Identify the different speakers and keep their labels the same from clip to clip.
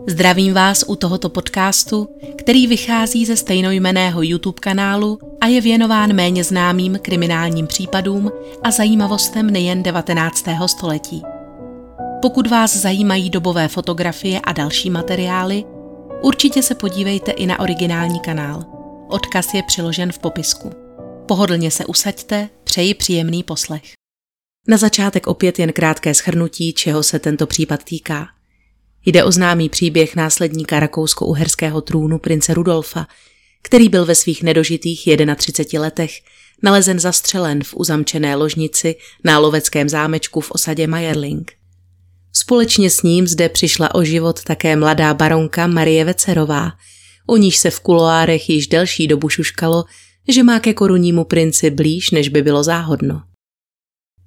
Speaker 1: Zdravím vás u tohoto podcastu, který vychází ze stejnojmeného YouTube kanálu a je věnován méně známým kriminálním případům a zajímavostem nejen 19. století. Pokud vás zajímají dobové fotografie a další materiály, určitě se podívejte i na originální kanál. Odkaz je přiložen v popisku. Pohodlně se usaďte, přeji příjemný poslech. Na začátek opět jen krátké schrnutí, čeho se tento případ týká. Jde o známý příběh následníka rakousko-uherského trůnu prince Rudolfa, který byl ve svých nedožitých 31 letech nalezen zastřelen v uzamčené ložnici na loveckém zámečku v osadě Mayerling. Společně s ním zde přišla o život také mladá baronka Marie Vecerová, o níž se v kuloárech již delší dobu šuškalo, že má ke korunnímu princi blíž, než by bylo záhodno.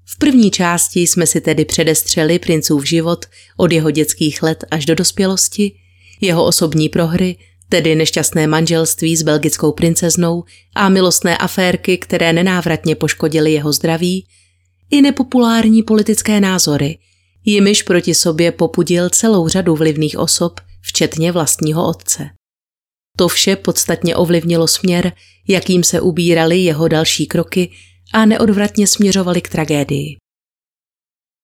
Speaker 1: V první části jsme si tedy předestřeli princův život od jeho dětských let až do dospělosti, jeho osobní prohry, tedy nešťastné manželství s belgickou princeznou a milostné aférky, které nenávratně poškodily jeho zdraví, i nepopulární politické názory, jimiž proti sobě popudil celou řadu vlivných osob, včetně vlastního otce. To vše podstatně ovlivnilo směr, jakým se ubíraly jeho další kroky a neodvratně směřovali k tragédii.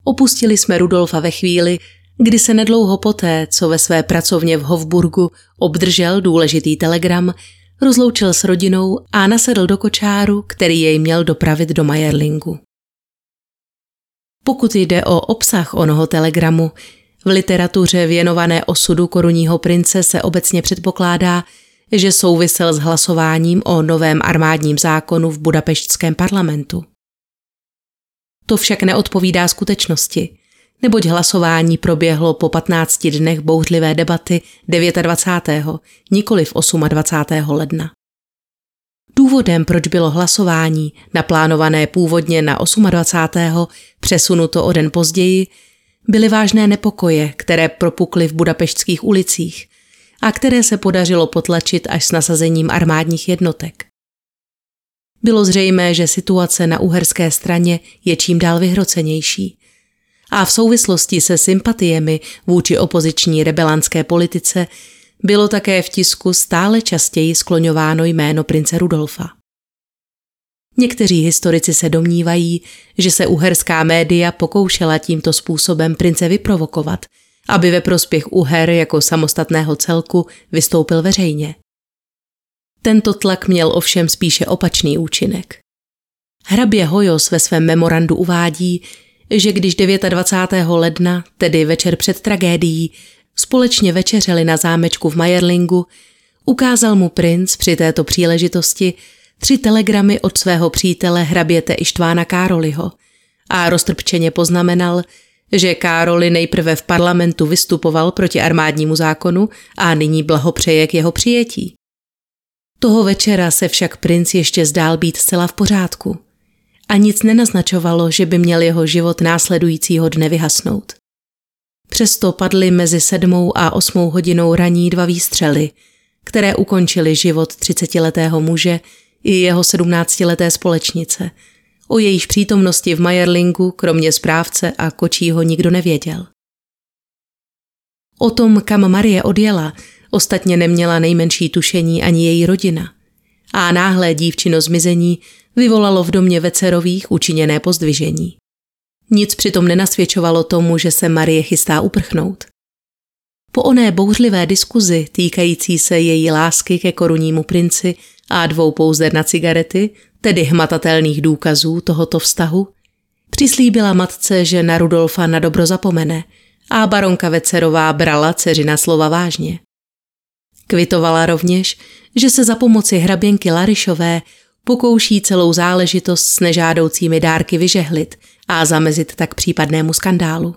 Speaker 1: Opustili jsme Rudolfa ve chvíli, kdy se nedlouho poté, co ve své pracovně v Hofburgu obdržel důležitý telegram, rozloučil s rodinou a nasedl do kočáru, který jej měl dopravit do Majerlingu. Pokud jde o obsah onoho telegramu, v literatuře věnované osudu korunního prince se obecně předpokládá, že souvisel s hlasováním o novém armádním zákonu v budapeštském parlamentu. To však neodpovídá skutečnosti, neboť hlasování proběhlo po 15 dnech bouřlivé debaty 29. nikoli v 28. ledna. Důvodem, proč bylo hlasování, naplánované původně na 28. přesunuto o den později, byly vážné nepokoje, které propukly v budapeštských ulicích a které se podařilo potlačit až s nasazením armádních jednotek. Bylo zřejmé, že situace na uherské straně je čím dál vyhrocenější. A v souvislosti se sympatiemi vůči opoziční rebelánské politice bylo také v tisku stále častěji skloňováno jméno prince Rudolfa. Někteří historici se domnívají, že se uherská média pokoušela tímto způsobem prince vyprovokovat – aby ve prospěch Uher jako samostatného celku vystoupil veřejně. Tento tlak měl ovšem spíše opačný účinek. Hrabě Hojos ve svém memorandu uvádí, že když 29. ledna, tedy večer před tragédií, společně večeřeli na zámečku v Majerlingu, ukázal mu princ při této příležitosti tři telegramy od svého přítele hraběte Ištvána Károliho a roztrpčeně poznamenal, že Károli nejprve v parlamentu vystupoval proti armádnímu zákonu a nyní blahopřeje k jeho přijetí. Toho večera se však princ ještě zdál být zcela v pořádku a nic nenaznačovalo, že by měl jeho život následujícího dne vyhasnout. Přesto padly mezi sedmou a osmou hodinou raní dva výstřely, které ukončily život třicetiletého muže i jeho sedmnáctileté společnice – O jejíž přítomnosti v Majerlingu kromě správce a kočího nikdo nevěděl. O tom, kam Marie odjela, ostatně neměla nejmenší tušení ani její rodina. A náhlé dívčino zmizení vyvolalo v domě Vecerových učiněné pozdvižení. Nic přitom nenasvědčovalo tomu, že se Marie chystá uprchnout. Po oné bouřlivé diskuzi týkající se její lásky ke korunnímu princi a dvou pouzer na cigarety tedy hmatatelných důkazů tohoto vztahu, přislíbila matce, že na Rudolfa na dobro zapomene a baronka Vecerová brala dceřina slova vážně. Kvitovala rovněž, že se za pomoci hraběnky Larišové pokouší celou záležitost s nežádoucími dárky vyžehlit a zamezit tak případnému skandálu.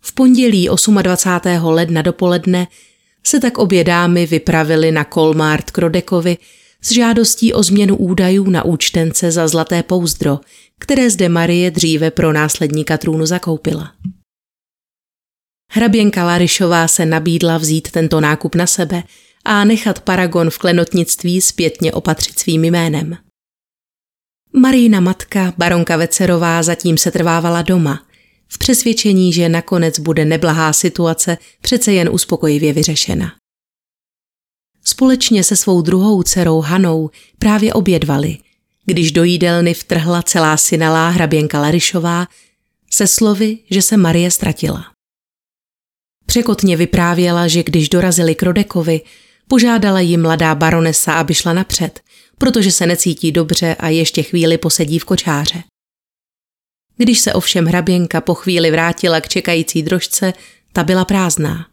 Speaker 1: V pondělí 28. ledna dopoledne se tak obě dámy vypravily na Kolmart Krodekovi s žádostí o změnu údajů na účtence za zlaté pouzdro, které zde Marie dříve pro následníka trůnu zakoupila. Hraběnka Larišová se nabídla vzít tento nákup na sebe a nechat paragon v klenotnictví zpětně opatřit svým jménem. Marína matka, baronka Vecerová, zatím se trvávala doma, v přesvědčení, že nakonec bude neblahá situace přece jen uspokojivě vyřešena. Společně se svou druhou dcerou Hanou právě obědvali, když do jídelny vtrhla celá synalá hraběnka Larišová se slovy, že se Marie ztratila. Překotně vyprávěla, že když dorazili k Rodekovi, požádala ji mladá baronesa, aby šla napřed, protože se necítí dobře a ještě chvíli posedí v kočáře. Když se ovšem hraběnka po chvíli vrátila k čekající drožce, ta byla prázdná.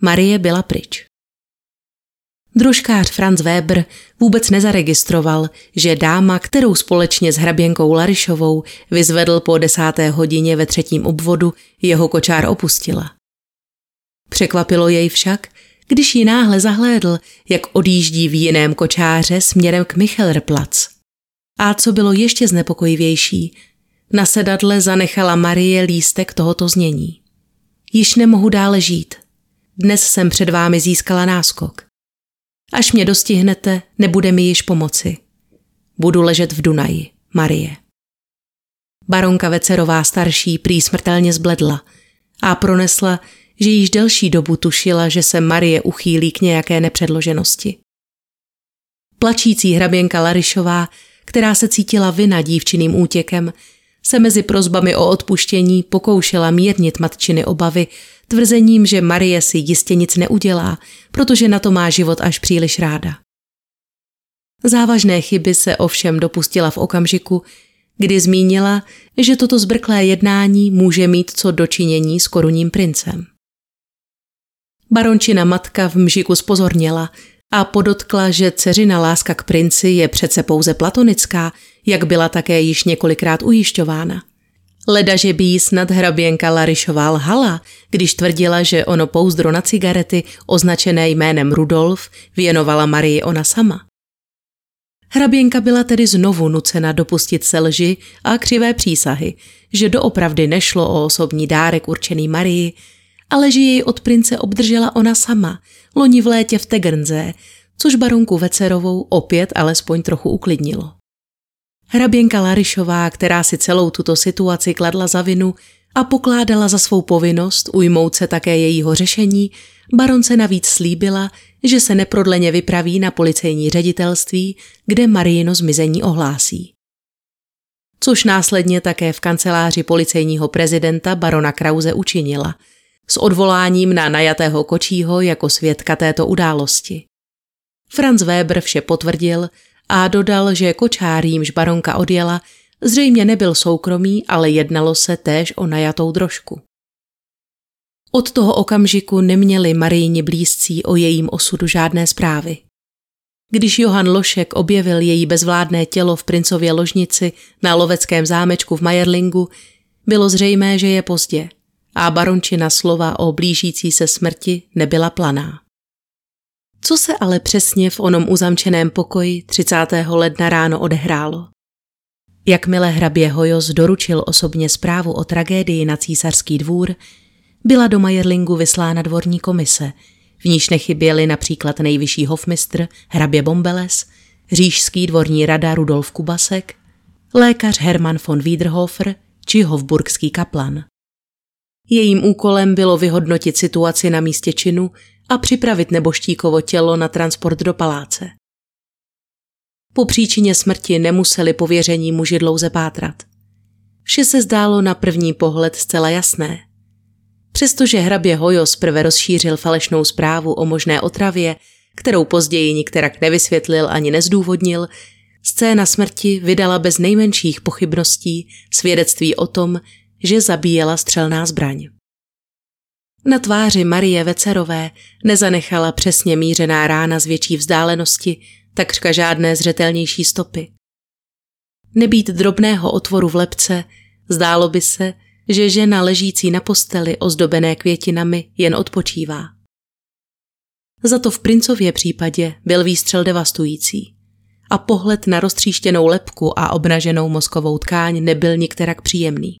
Speaker 1: Marie byla pryč. Družkář Franz Weber vůbec nezaregistroval, že dáma, kterou společně s hraběnkou Larišovou vyzvedl po desáté hodině ve třetím obvodu, jeho kočár opustila. Překvapilo jej však, když ji náhle zahlédl, jak odjíždí v jiném kočáře směrem k Michelrplatz. A co bylo ještě znepokojivější, na sedadle zanechala Marie lístek tohoto znění. Již nemohu dále žít. Dnes jsem před vámi získala náskok. Až mě dostihnete, nebude mi již pomoci. Budu ležet v Dunaji, Marie. Baronka Vecerová starší prý smrtelně zbledla a pronesla, že již delší dobu tušila, že se Marie uchýlí k nějaké nepředloženosti. Plačící hraběnka Larišová, která se cítila vina dívčiným útěkem, se mezi prozbami o odpuštění pokoušela mírnit matčiny obavy tvrzením, že Marie si jistě nic neudělá, protože na to má život až příliš ráda. Závažné chyby se ovšem dopustila v okamžiku, kdy zmínila, že toto zbrklé jednání může mít co dočinění s korunním princem. Barončina matka v mžiku spozorněla a podotkla, že dceřina láska k princi je přece pouze platonická, jak byla také již několikrát ujišťována. Leda, že by jí snad hraběnka Larišová lhala, když tvrdila, že ono pouzdro na cigarety, označené jménem Rudolf, věnovala Marii ona sama. Hraběnka byla tedy znovu nucena dopustit se lži a křivé přísahy, že doopravdy nešlo o osobní dárek určený Marii, ale že jej od prince obdržela ona sama, loni v létě v Tegernze, což baronku Vecerovou opět alespoň trochu uklidnilo. Hraběnka Larišová, která si celou tuto situaci kladla za vinu a pokládala za svou povinnost ujmout se také jejího řešení, baronce navíc slíbila, že se neprodleně vypraví na policejní ředitelství, kde Marino zmizení ohlásí. Což následně také v kanceláři policejního prezidenta barona Krause učinila – s odvoláním na najatého kočího jako svědka této události. Franz Weber vše potvrdil a dodal, že kočár, jímž baronka odjela, zřejmě nebyl soukromý, ale jednalo se též o najatou drožku. Od toho okamžiku neměli Marijini blízcí o jejím osudu žádné zprávy. Když Johan Lošek objevil její bezvládné tělo v princově ložnici na loveckém zámečku v Majerlingu, bylo zřejmé, že je pozdě a barončina slova o blížící se smrti nebyla planá. Co se ale přesně v onom uzamčeném pokoji 30. ledna ráno odehrálo? Jakmile hrabě Hojos doručil osobně zprávu o tragédii na císařský dvůr, byla do Majerlingu vyslána dvorní komise, v níž nechyběli například nejvyšší hofmistr hrabě Bombeles, říšský dvorní rada Rudolf Kubasek, lékař Hermann von Wiederhofer či hofburgský kaplan. Jejím úkolem bylo vyhodnotit situaci na místě činu a připravit neboštíkovo tělo na transport do paláce. Po příčině smrti nemuseli pověření muži dlouze pátrat. Vše se zdálo na první pohled zcela jasné. Přestože hrabě Hojo zprve rozšířil falešnou zprávu o možné otravě, kterou později nikterak nevysvětlil ani nezdůvodnil, scéna smrti vydala bez nejmenších pochybností svědectví o tom, že zabíjela střelná zbraň. Na tváři Marie Vecerové nezanechala přesně mířená rána z větší vzdálenosti takřka žádné zřetelnější stopy. Nebýt drobného otvoru v lepce, zdálo by se, že žena ležící na posteli ozdobené květinami jen odpočívá. Za to v princově případě byl výstřel devastující a pohled na roztříštěnou lepku a obnaženou mozkovou tkáň nebyl nikterak příjemný.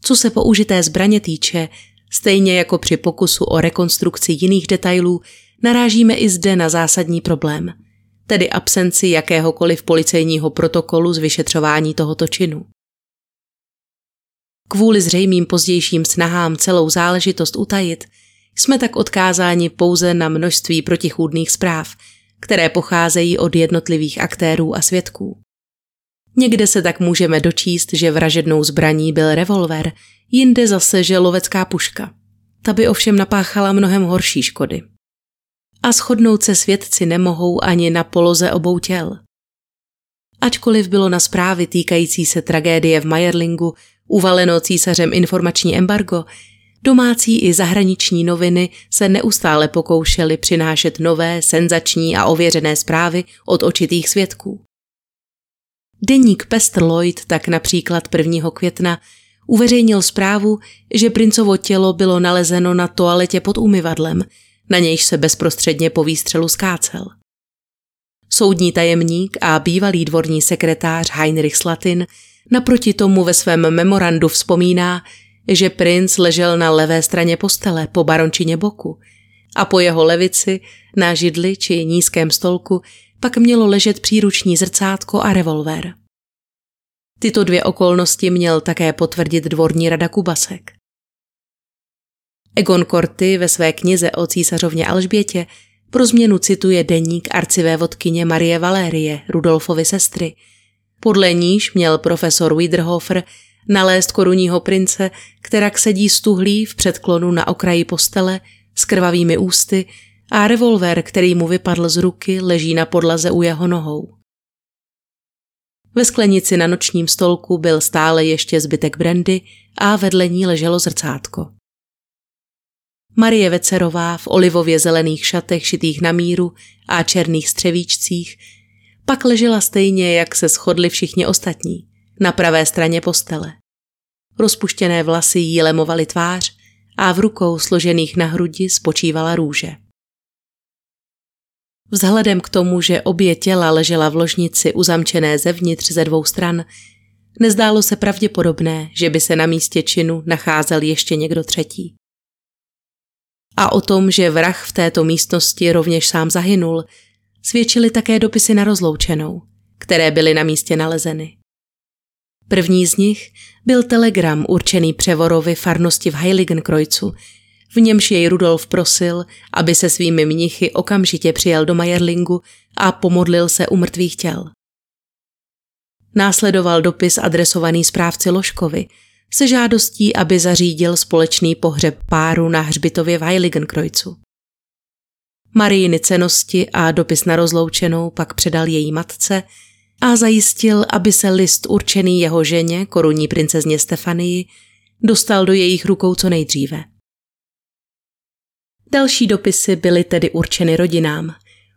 Speaker 1: Co se použité zbraně týče, stejně jako při pokusu o rekonstrukci jiných detailů, narážíme i zde na zásadní problém, tedy absenci jakéhokoliv policejního protokolu z vyšetřování tohoto činu. Kvůli zřejmým pozdějším snahám celou záležitost utajit, jsme tak odkázáni pouze na množství protichůdných zpráv, které pocházejí od jednotlivých aktérů a svědků. Někde se tak můžeme dočíst, že vražednou zbraní byl revolver, jinde zase, že lovecká puška. Ta by ovšem napáchala mnohem horší škody. A shodnout se svědci nemohou ani na poloze obou těl. Ačkoliv bylo na zprávy týkající se tragédie v Majerlingu uvaleno císařem informační embargo, domácí i zahraniční noviny se neustále pokoušely přinášet nové, senzační a ověřené zprávy od očitých svědků. Deník Pester Lloyd tak například 1. května uveřejnil zprávu, že princovo tělo bylo nalezeno na toaletě pod umyvadlem, na nějž se bezprostředně po výstřelu skácel. Soudní tajemník a bývalý dvorní sekretář Heinrich Slatin naproti tomu ve svém memorandu vzpomíná, že princ ležel na levé straně postele po barončině boku a po jeho levici na židli či nízkém stolku pak mělo ležet příruční zrcátko a revolver. Tyto dvě okolnosti měl také potvrdit dvorní rada Kubasek. Egon Korty ve své knize o císařovně Alžbětě pro změnu cituje deník arcivé vodkyně Marie Valérie, Rudolfovy sestry. Podle níž měl profesor Wiederhofer nalézt korunního prince, která sedí stuhlý v předklonu na okraji postele s krvavými ústy a revolver, který mu vypadl z ruky, leží na podlaze u jeho nohou. Ve sklenici na nočním stolku byl stále ještě zbytek brandy a vedle ní leželo zrcátko. Marie Vecerová v olivově zelených šatech šitých na míru a černých střevíčcích pak ležela stejně, jak se shodli všichni ostatní, na pravé straně postele. Rozpuštěné vlasy jí lemovaly tvář a v rukou složených na hrudi spočívala růže. Vzhledem k tomu, že obě těla ležela v ložnici uzamčené zevnitř ze dvou stran, nezdálo se pravděpodobné, že by se na místě činu nacházel ještě někdo třetí. A o tom, že vrah v této místnosti rovněž sám zahynul, svědčily také dopisy na rozloučenou, které byly na místě nalezeny. První z nich byl telegram určený Převorovi farnosti v Heiligenkreuzu, v němž jej Rudolf prosil, aby se svými mnichy okamžitě přijel do Majerlingu a pomodlil se u mrtvých těl. Následoval dopis adresovaný správci Loškovi se žádostí, aby zařídil společný pohřeb páru na hřbitově v Heiligenkreuzu. Marijiny cenosti a dopis na rozloučenou pak předal její matce a zajistil, aby se list určený jeho ženě, korunní princezně Stefanii, dostal do jejich rukou co nejdříve. Další dopisy byly tedy určeny rodinám.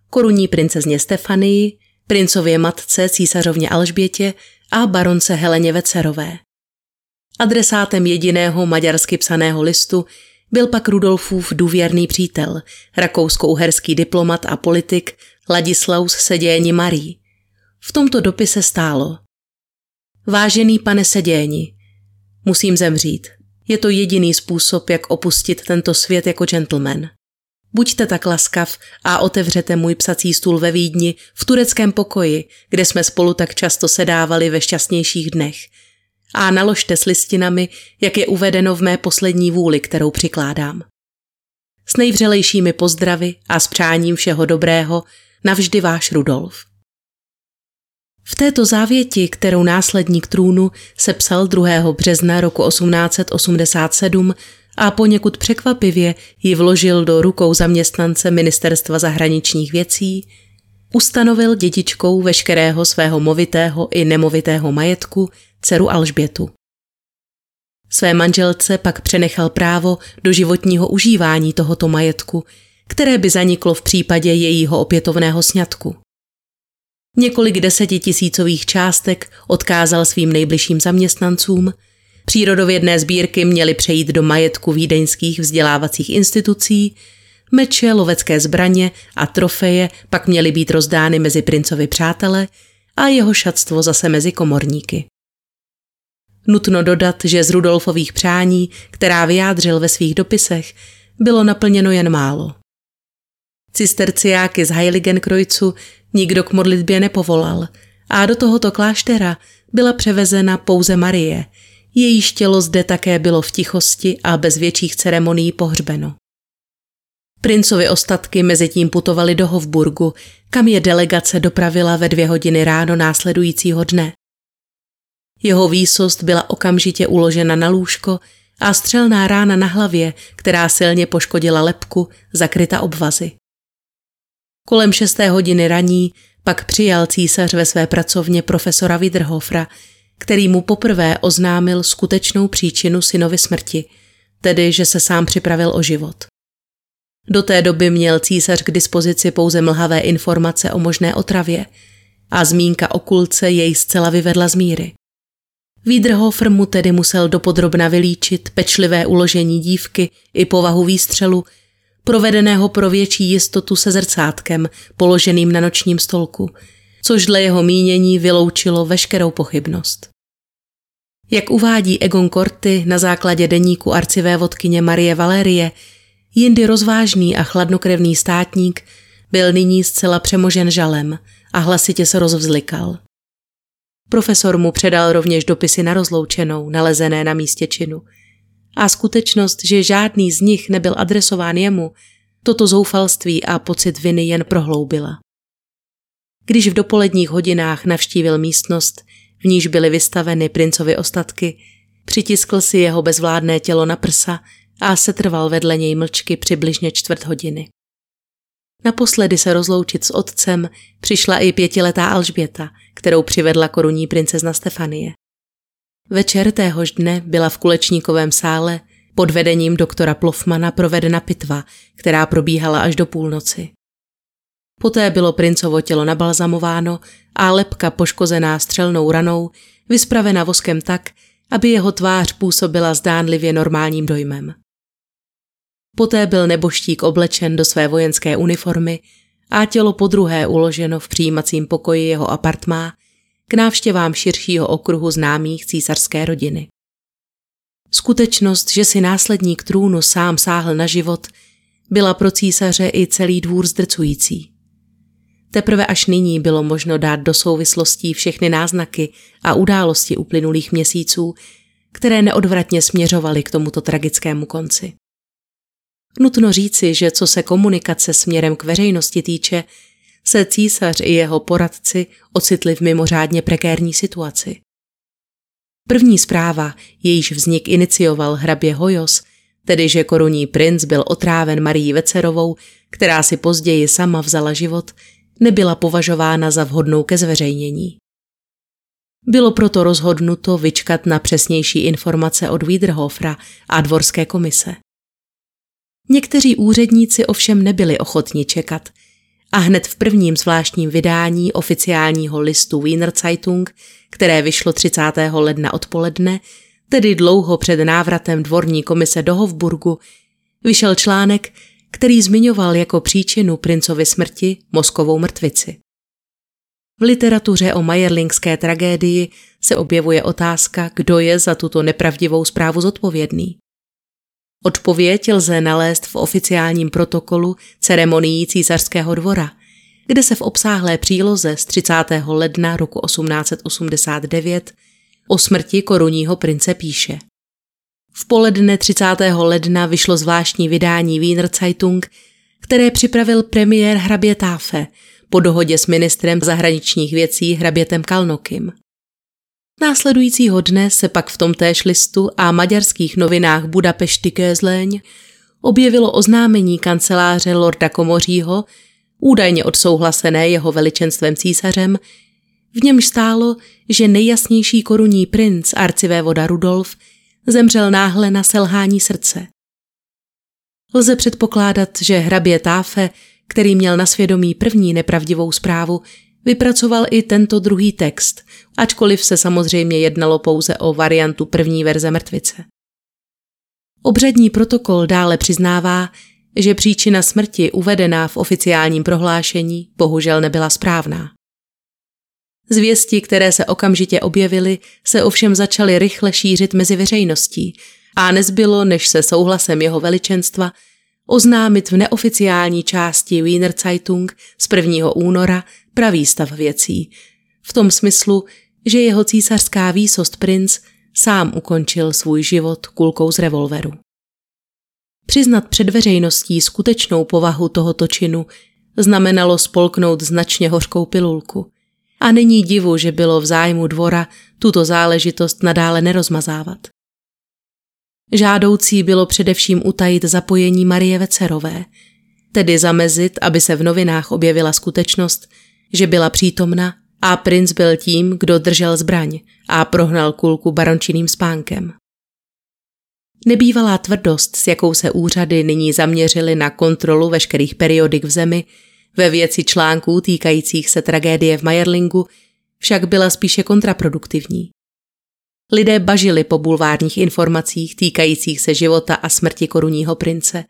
Speaker 1: Korunní princezně Stefanii, princově matce císařovně Alžbětě a baronce Heleně Vecerové. Adresátem jediného maďarsky psaného listu byl pak Rudolfův důvěrný přítel, rakousko-uherský diplomat a politik Ladislaus Seděni Marí. V tomto dopise stálo Vážený pane Seděni, musím zemřít. Je to jediný způsob, jak opustit tento svět jako gentleman. Buďte tak laskav a otevřete můj psací stůl ve Vídni v tureckém pokoji, kde jsme spolu tak často sedávali ve šťastnějších dnech. A naložte s listinami, jak je uvedeno v mé poslední vůli, kterou přikládám. S nejvřelejšími pozdravy a s přáním všeho dobrého navždy váš Rudolf. V této závěti, kterou následník trůnu sepsal 2. března roku 1887 a poněkud překvapivě ji vložil do rukou zaměstnance Ministerstva zahraničních věcí, ustanovil dědičkou veškerého svého movitého i nemovitého majetku dceru Alžbětu. Své manželce pak přenechal právo do životního užívání tohoto majetku, které by zaniklo v případě jejího opětovného sňatku. Několik desetitisícových částek odkázal svým nejbližším zaměstnancům, přírodovědné sbírky měly přejít do majetku vídeňských vzdělávacích institucí, meče, lovecké zbraně a trofeje pak měly být rozdány mezi princovi přátele a jeho šatstvo zase mezi komorníky. Nutno dodat, že z Rudolfových přání, která vyjádřil ve svých dopisech, bylo naplněno jen málo. Cisterciáky z Heiligenkreuzu nikdo k modlitbě nepovolal a do tohoto kláštera byla převezena pouze Marie, Jejíž tělo zde také bylo v tichosti a bez větších ceremonií pohřbeno. Princovi ostatky mezi tím putovali do Hofburgu, kam je delegace dopravila ve dvě hodiny ráno následujícího dne. Jeho výsost byla okamžitě uložena na lůžko a střelná rána na hlavě, která silně poškodila lepku, zakryta obvazy. Kolem šesté hodiny raní pak přijal císař ve své pracovně profesora Widerhofra, který mu poprvé oznámil skutečnou příčinu synovi smrti, tedy že se sám připravil o život. Do té doby měl císař k dispozici pouze mlhavé informace o možné otravě a zmínka o kulce jej zcela vyvedla z míry. Wiederhofer mu tedy musel dopodrobna vylíčit pečlivé uložení dívky i povahu výstřelu, provedeného pro větší jistotu se zrcátkem, položeným na nočním stolku, což dle jeho mínění vyloučilo veškerou pochybnost. Jak uvádí Egon Corty na základě deníku arcivé vodkyně Marie Valérie, jindy rozvážný a chladnokrevný státník byl nyní zcela přemožen žalem a hlasitě se rozvzlikal. Profesor mu předal rovněž dopisy na rozloučenou, nalezené na místě činu. A skutečnost, že žádný z nich nebyl adresován jemu, toto zoufalství a pocit viny jen prohloubila. Když v dopoledních hodinách navštívil místnost, v níž byly vystaveny princovi ostatky, přitiskl si jeho bezvládné tělo na prsa a setrval vedle něj mlčky přibližně čtvrt hodiny. Naposledy se rozloučit s otcem přišla i pětiletá Alžběta, kterou přivedla korunní princezna Stefanie. Večer téhož dne byla v kulečníkovém sále pod vedením doktora Plofmana provedena pitva, která probíhala až do půlnoci. Poté bylo princovo tělo nabalzamováno a lepka poškozená střelnou ranou vyspravena voskem tak, aby jeho tvář působila zdánlivě normálním dojmem. Poté byl neboštík oblečen do své vojenské uniformy a tělo podruhé uloženo v přijímacím pokoji jeho apartmá k návštěvám širšího okruhu známých císařské rodiny. Skutečnost, že si následník trůnu sám sáhl na život, byla pro císaře i celý dvůr zdrcující. Teprve až nyní bylo možno dát do souvislostí všechny náznaky a události uplynulých měsíců, které neodvratně směřovaly k tomuto tragickému konci. Nutno říci, že co se komunikace směrem k veřejnosti týče, se císař i jeho poradci ocitli v mimořádně prekérní situaci. První zpráva, jejíž vznik inicioval hrabě Hojos, tedy že korunní princ byl otráven Marí Vecerovou, která si později sama vzala život, nebyla považována za vhodnou ke zveřejnění. Bylo proto rozhodnuto vyčkat na přesnější informace od Wiederhofra a dvorské komise. Někteří úředníci ovšem nebyli ochotni čekat a hned v prvním zvláštním vydání oficiálního listu Wiener Zeitung, které vyšlo 30. ledna odpoledne, tedy dlouho před návratem dvorní komise do Hofburgu, vyšel článek, který zmiňoval jako příčinu princovy smrti mozkovou mrtvici. V literatuře o majerlingské tragédii se objevuje otázka, kdo je za tuto nepravdivou zprávu zodpovědný. Odpověď lze nalézt v oficiálním protokolu ceremonií císařského dvora, kde se v obsáhlé příloze z 30. ledna roku 1889 o smrti korunního prince píše. V poledne 30. ledna vyšlo zvláštní vydání Wiener Zeitung, které připravil premiér hrabě Táfe po dohodě s ministrem zahraničních věcí hrabětem Kalnokim. Následujícího dne se pak v tomtéž listu a maďarských novinách Budapešty Kézleň objevilo oznámení kanceláře Lorda Komořího, údajně odsouhlasené jeho veličenstvem císařem, v němž stálo, že nejjasnější korunní princ, voda Rudolf, zemřel náhle na selhání srdce. Lze předpokládat, že hrabě Táfe, který měl na svědomí první nepravdivou zprávu, vypracoval i tento druhý text, ačkoliv se samozřejmě jednalo pouze o variantu první verze mrtvice. Obřadní protokol dále přiznává, že příčina smrti uvedená v oficiálním prohlášení bohužel nebyla správná. Zvěsti, které se okamžitě objevily, se ovšem začaly rychle šířit mezi veřejností a nezbylo, než se souhlasem jeho veličenstva oznámit v neoficiální části Wiener Zeitung z 1. února pravý stav věcí, v tom smyslu, že jeho císařská výsost princ sám ukončil svůj život kulkou z revolveru. Přiznat před veřejností skutečnou povahu tohoto činu znamenalo spolknout značně hořkou pilulku. A není divu, že bylo v zájmu dvora tuto záležitost nadále nerozmazávat. Žádoucí bylo především utajit zapojení Marie Vecerové, tedy zamezit, aby se v novinách objevila skutečnost, že byla přítomna a princ byl tím, kdo držel zbraň a prohnal kulku barončiným spánkem. Nebývalá tvrdost, s jakou se úřady nyní zaměřily na kontrolu veškerých periodik v zemi, ve věci článků týkajících se tragédie v Majerlingu, však byla spíše kontraproduktivní. Lidé bažili po bulvárních informacích týkajících se života a smrti korunního prince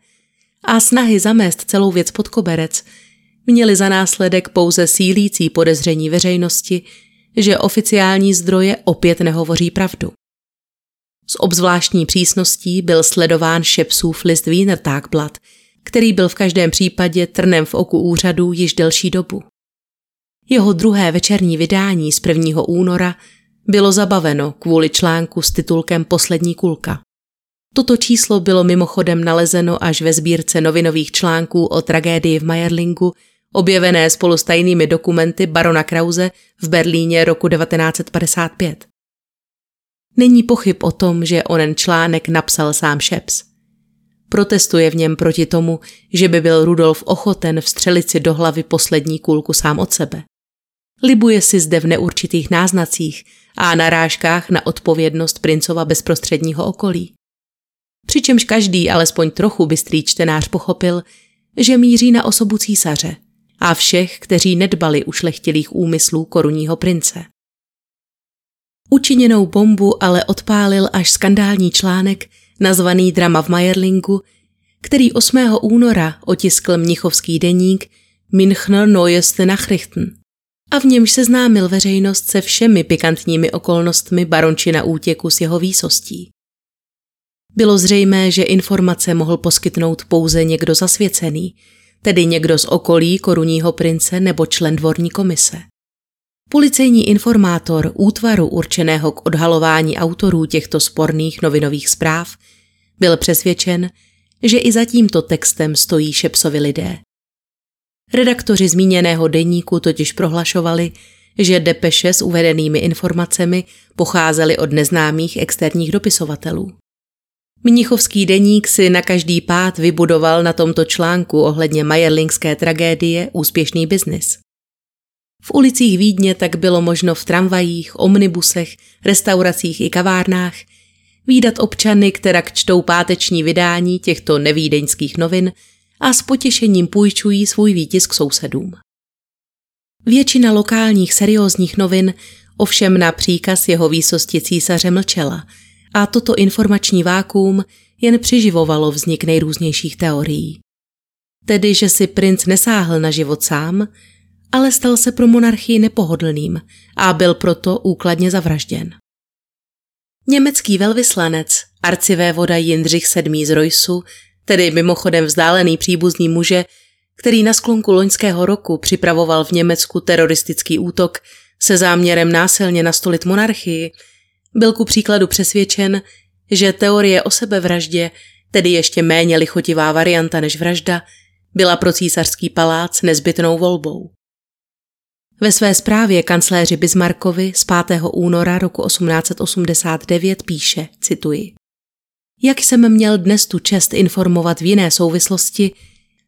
Speaker 1: a snahy zamést celou věc pod koberec měly za následek pouze sílící podezření veřejnosti, že oficiální zdroje opět nehovoří pravdu. S obzvláštní přísností byl sledován Šepsův list Wiener Tagblatt, který byl v každém případě trnem v oku úřadu již delší dobu. Jeho druhé večerní vydání z 1. února bylo zabaveno kvůli článku s titulkem Poslední kulka. Toto číslo bylo mimochodem nalezeno až ve sbírce novinových článků o tragédii v Mayerlingu, objevené spolu s tajnými dokumenty barona Krause v Berlíně roku 1955. Není pochyb o tom, že onen článek napsal sám Šeps. Protestuje v něm proti tomu, že by byl Rudolf ochoten vstřelit si do hlavy poslední kulku sám od sebe. Libuje si zde v neurčitých náznacích a narážkách na odpovědnost princova bezprostředního okolí. Přičemž každý alespoň trochu bystrý čtenář pochopil, že míří na osobu císaře a všech, kteří nedbali ušlechtilých úmyslů korunního prince. Učiněnou bombu ale odpálil až skandální článek nazvaný Drama v Mayerlingu, který 8. února otiskl mnichovský deník Münchner Neueste Nachrichten a v němž seznámil veřejnost se všemi pikantními okolnostmi barončina útěku s jeho výsostí. Bylo zřejmé, že informace mohl poskytnout pouze někdo zasvěcený, tedy někdo z okolí korunního prince nebo člen dvorní komise. Policejní informátor útvaru určeného k odhalování autorů těchto sporných novinových zpráv byl přesvědčen, že i za tímto textem stojí Šepsovi lidé. Redaktoři zmíněného deníku totiž prohlašovali, že depeše s uvedenými informacemi pocházely od neznámých externích dopisovatelů. Mnichovský deník si na každý pád vybudoval na tomto článku ohledně majerlingské tragédie úspěšný biznis. V ulicích Vídně tak bylo možno v tramvajích, omnibusech, restauracích i kavárnách výdat občany, která čtou páteční vydání těchto nevídeňských novin a s potěšením půjčují svůj výtisk sousedům. Většina lokálních seriózních novin ovšem na příkaz jeho výsosti císaře mlčela a toto informační vákuum jen přiživovalo vznik nejrůznějších teorií. Tedy, že si princ nesáhl na život sám, ale stal se pro monarchii nepohodlným a byl proto úkladně zavražděn. Německý velvyslanec, arcivévoda Jindřich VII. z Rojsu, tedy mimochodem vzdálený příbuzný muže, který na sklonku loňského roku připravoval v Německu teroristický útok se záměrem násilně nastolit monarchii, byl ku příkladu přesvědčen, že teorie o sebevraždě, tedy ještě méně lichotivá varianta než vražda, byla pro císařský palác nezbytnou volbou. Ve své zprávě kancléři Bismarckovi z 5. února roku 1889 píše, cituji, Jak jsem měl dnes tu čest informovat v jiné souvislosti,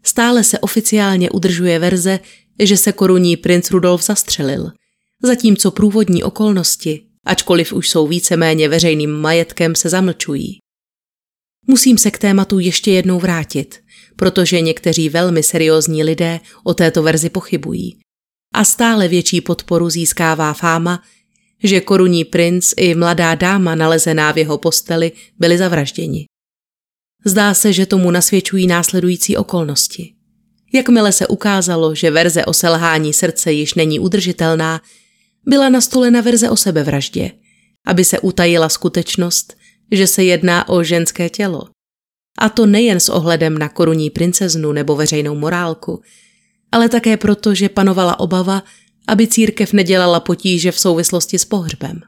Speaker 1: stále se oficiálně udržuje verze, že se korunní princ Rudolf zastřelil, zatímco průvodní okolnosti, ačkoliv už jsou víceméně veřejným majetkem, se zamlčují. Musím se k tématu ještě jednou vrátit, protože někteří velmi seriózní lidé o této verzi pochybují a stále větší podporu získává fáma, že korunní princ i mladá dáma nalezená v jeho posteli byli zavražděni. Zdá se, že tomu nasvědčují následující okolnosti. Jakmile se ukázalo, že verze o selhání srdce již není udržitelná, byla nastolena verze o sebevraždě, aby se utajila skutečnost, že se jedná o ženské tělo. A to nejen s ohledem na korunní princeznu nebo veřejnou morálku, ale také proto, že panovala obava, aby církev nedělala potíže v souvislosti s pohřbem.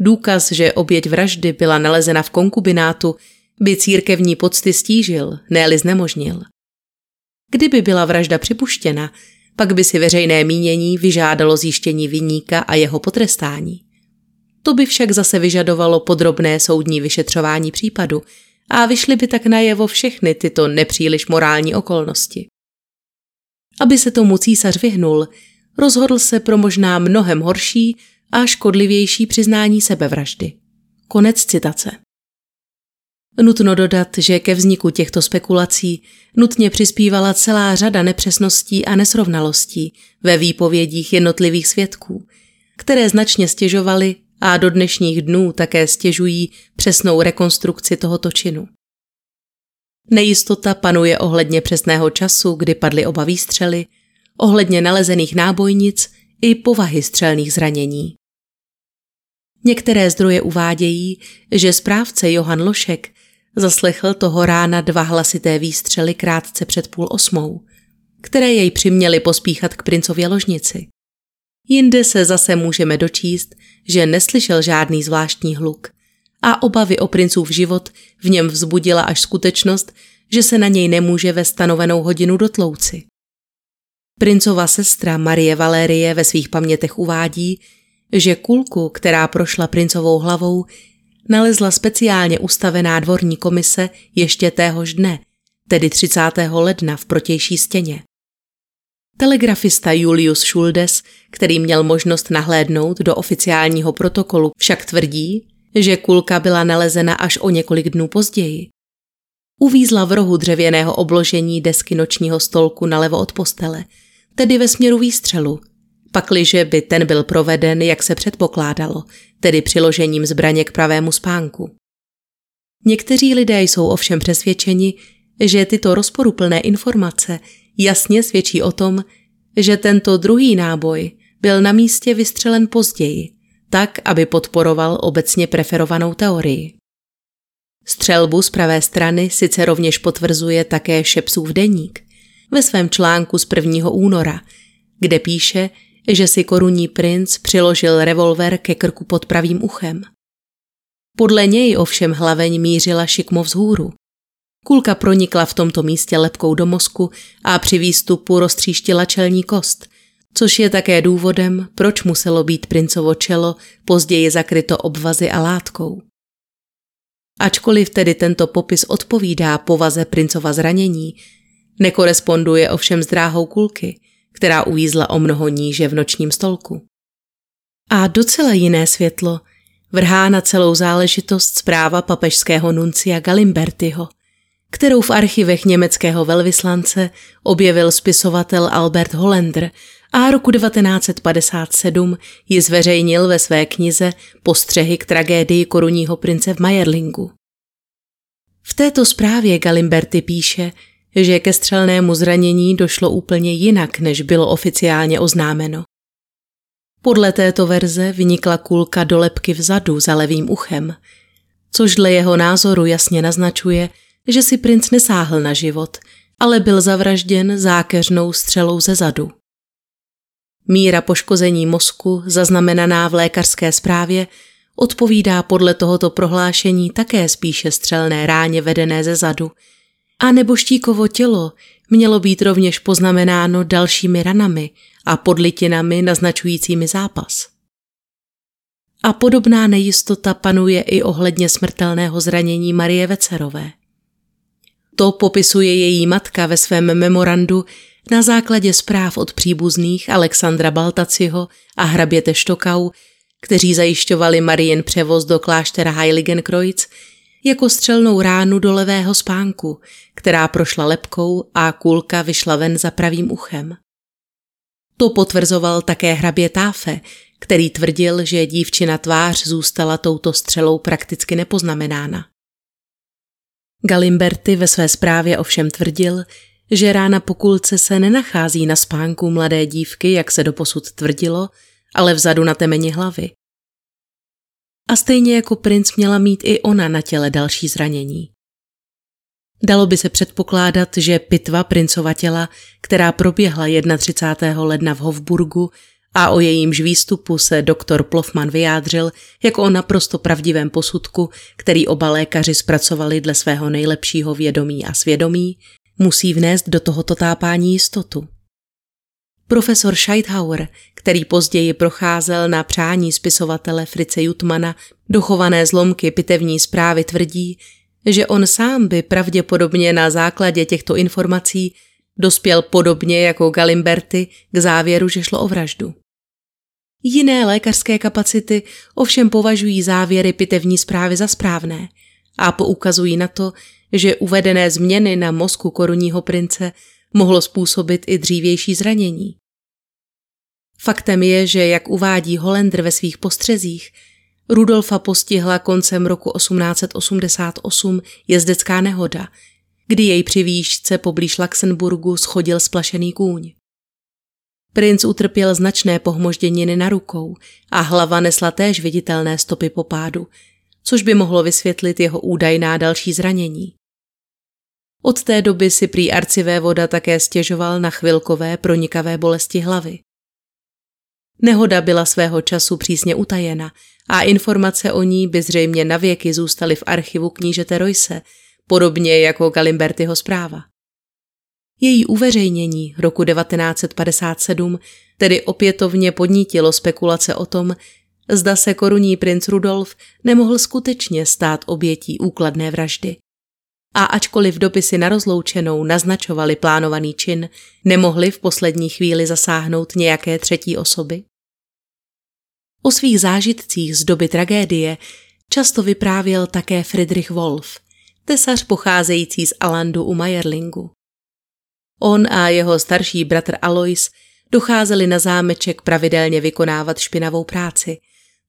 Speaker 1: Důkaz, že oběť vraždy byla nalezena v konkubinátu, by církevní pocty stížil, ne znemožnil. Kdyby byla vražda připuštěna, pak by si veřejné mínění vyžádalo zjištění viníka a jeho potrestání. To by však zase vyžadovalo podrobné soudní vyšetřování případu a vyšly by tak najevo všechny tyto nepříliš morální okolnosti. Aby se tomu císař vyhnul, rozhodl se pro možná mnohem horší a škodlivější přiznání sebevraždy. Konec citace. Nutno dodat, že ke vzniku těchto spekulací nutně přispívala celá řada nepřesností a nesrovnalostí ve výpovědích jednotlivých svědků, které značně stěžovaly a do dnešních dnů také stěžují přesnou rekonstrukci tohoto činu. Nejistota panuje ohledně přesného času, kdy padly oba výstřely, ohledně nalezených nábojnic i povahy střelných zranění. Některé zdroje uvádějí, že správce Johan Lošek zaslechl toho rána dva hlasité výstřely krátce před půl osmou, které jej přiměly pospíchat k princově ložnici. Jinde se zase můžeme dočíst, že neslyšel žádný zvláštní hluk a obavy o princův život v něm vzbudila až skutečnost, že se na něj nemůže ve stanovenou hodinu dotlouci. Princova sestra Marie Valérie ve svých pamětech uvádí, že kulku, která prošla princovou hlavou, nalezla speciálně ustavená dvorní komise ještě téhož dne, tedy 30. ledna v protější stěně. Telegrafista Julius Schuldes, který měl možnost nahlédnout do oficiálního protokolu, však tvrdí, že kulka byla nalezena až o několik dnů později. Uvízla v rohu dřevěného obložení desky nočního stolku nalevo od postele, tedy ve směru výstřelu, pakliže by ten byl proveden, jak se předpokládalo, tedy přiložením zbraně k pravému spánku. Někteří lidé jsou ovšem přesvědčeni, že tyto rozporuplné informace jasně svědčí o tom, že tento druhý náboj byl na místě vystřelen později, tak, aby podporoval obecně preferovanou teorii. Střelbu z pravé strany sice rovněž potvrzuje také Šepsův deník ve svém článku z 1. února, kde píše, že si korunní princ přiložil revolver ke krku pod pravým uchem. Podle něj ovšem hlaveň mířila šikmo vzhůru. Kulka pronikla v tomto místě lepkou do mozku a při výstupu roztříštila čelní kost, což je také důvodem, proč muselo být princovo čelo později zakryto obvazy a látkou. Ačkoliv tedy tento popis odpovídá povaze princova zranění, nekoresponduje ovšem s dráhou kulky, která uvízla o mnoho níže v nočním stolku. A docela jiné světlo vrhá na celou záležitost zpráva papežského nuncia Galimbertiho – kterou v archivech německého velvyslance objevil spisovatel Albert Hollander a roku 1957 ji zveřejnil ve své knize Postřehy k tragédii korunního prince v Majerlingu. V této zprávě Galimberty píše, že ke střelnému zranění došlo úplně jinak, než bylo oficiálně oznámeno. Podle této verze vynikla kulka do lepky vzadu za levým uchem, což dle jeho názoru jasně naznačuje, že si princ nesáhl na život, ale byl zavražděn zákeřnou střelou ze zadu. Míra poškození mozku, zaznamenaná v lékařské zprávě, odpovídá podle tohoto prohlášení také spíše střelné ráně vedené ze zadu. A nebo štíkovo tělo mělo být rovněž poznamenáno dalšími ranami a podlitinami naznačujícími zápas. A podobná nejistota panuje i ohledně smrtelného zranění Marie Vecerové. To popisuje její matka ve svém memorandu na základě zpráv od příbuzných Alexandra Baltaciho a hraběte Štokau, kteří zajišťovali Marien převoz do kláštera Heiligenkreuz, jako střelnou ránu do levého spánku, která prošla lepkou a kulka vyšla ven za pravým uchem. To potvrzoval také hrabě Táfe, který tvrdil, že dívčina tvář zůstala touto střelou prakticky nepoznamenána. Galimberty ve své zprávě ovšem tvrdil, že rána po kulce se nenachází na spánku mladé dívky, jak se doposud tvrdilo, ale vzadu na temeni hlavy. A stejně jako princ měla mít i ona na těle další zranění. Dalo by se předpokládat, že pitva princova těla, která proběhla 31. ledna v Hofburgu a o jejímž výstupu se doktor Plofman vyjádřil jako o naprosto pravdivém posudku, který oba lékaři zpracovali dle svého nejlepšího vědomí a svědomí, musí vnést do tohoto tápání jistotu. Profesor Scheithauer, který později procházel na přání spisovatele Frice Jutmana dochované zlomky pitevní zprávy tvrdí, že on sám by pravděpodobně na základě těchto informací dospěl podobně jako Galimberty k závěru, že šlo o vraždu. Jiné lékařské kapacity ovšem považují závěry pitevní zprávy za správné a poukazují na to, že uvedené změny na mozku korunního prince mohlo způsobit i dřívější zranění. Faktem je, že jak uvádí Holender ve svých postřezích, Rudolfa postihla koncem roku 1888 jezdecká nehoda, kdy jej při výšce poblíž Luxemburgu schodil splašený kůň. Princ utrpěl značné pohmožděniny na rukou a hlava nesla též viditelné stopy po pádu, což by mohlo vysvětlit jeho údajná další zranění. Od té doby si prý arcivé voda také stěžoval na chvilkové pronikavé bolesti hlavy. Nehoda byla svého času přísně utajena a informace o ní by zřejmě navěky zůstaly v archivu knížete Royce, podobně jako Galimbertyho zpráva. Její uveřejnění roku 1957 tedy opětovně podnítilo spekulace o tom, zda se korunní princ Rudolf nemohl skutečně stát obětí úkladné vraždy. A ačkoliv dopisy na rozloučenou naznačovali plánovaný čin, nemohli v poslední chvíli zasáhnout nějaké třetí osoby? O svých zážitcích z doby tragédie často vyprávěl také Friedrich Wolf, tesař pocházející z Alandu u Mayerlingu. On a jeho starší bratr Alois docházeli na zámeček pravidelně vykonávat špinavou práci,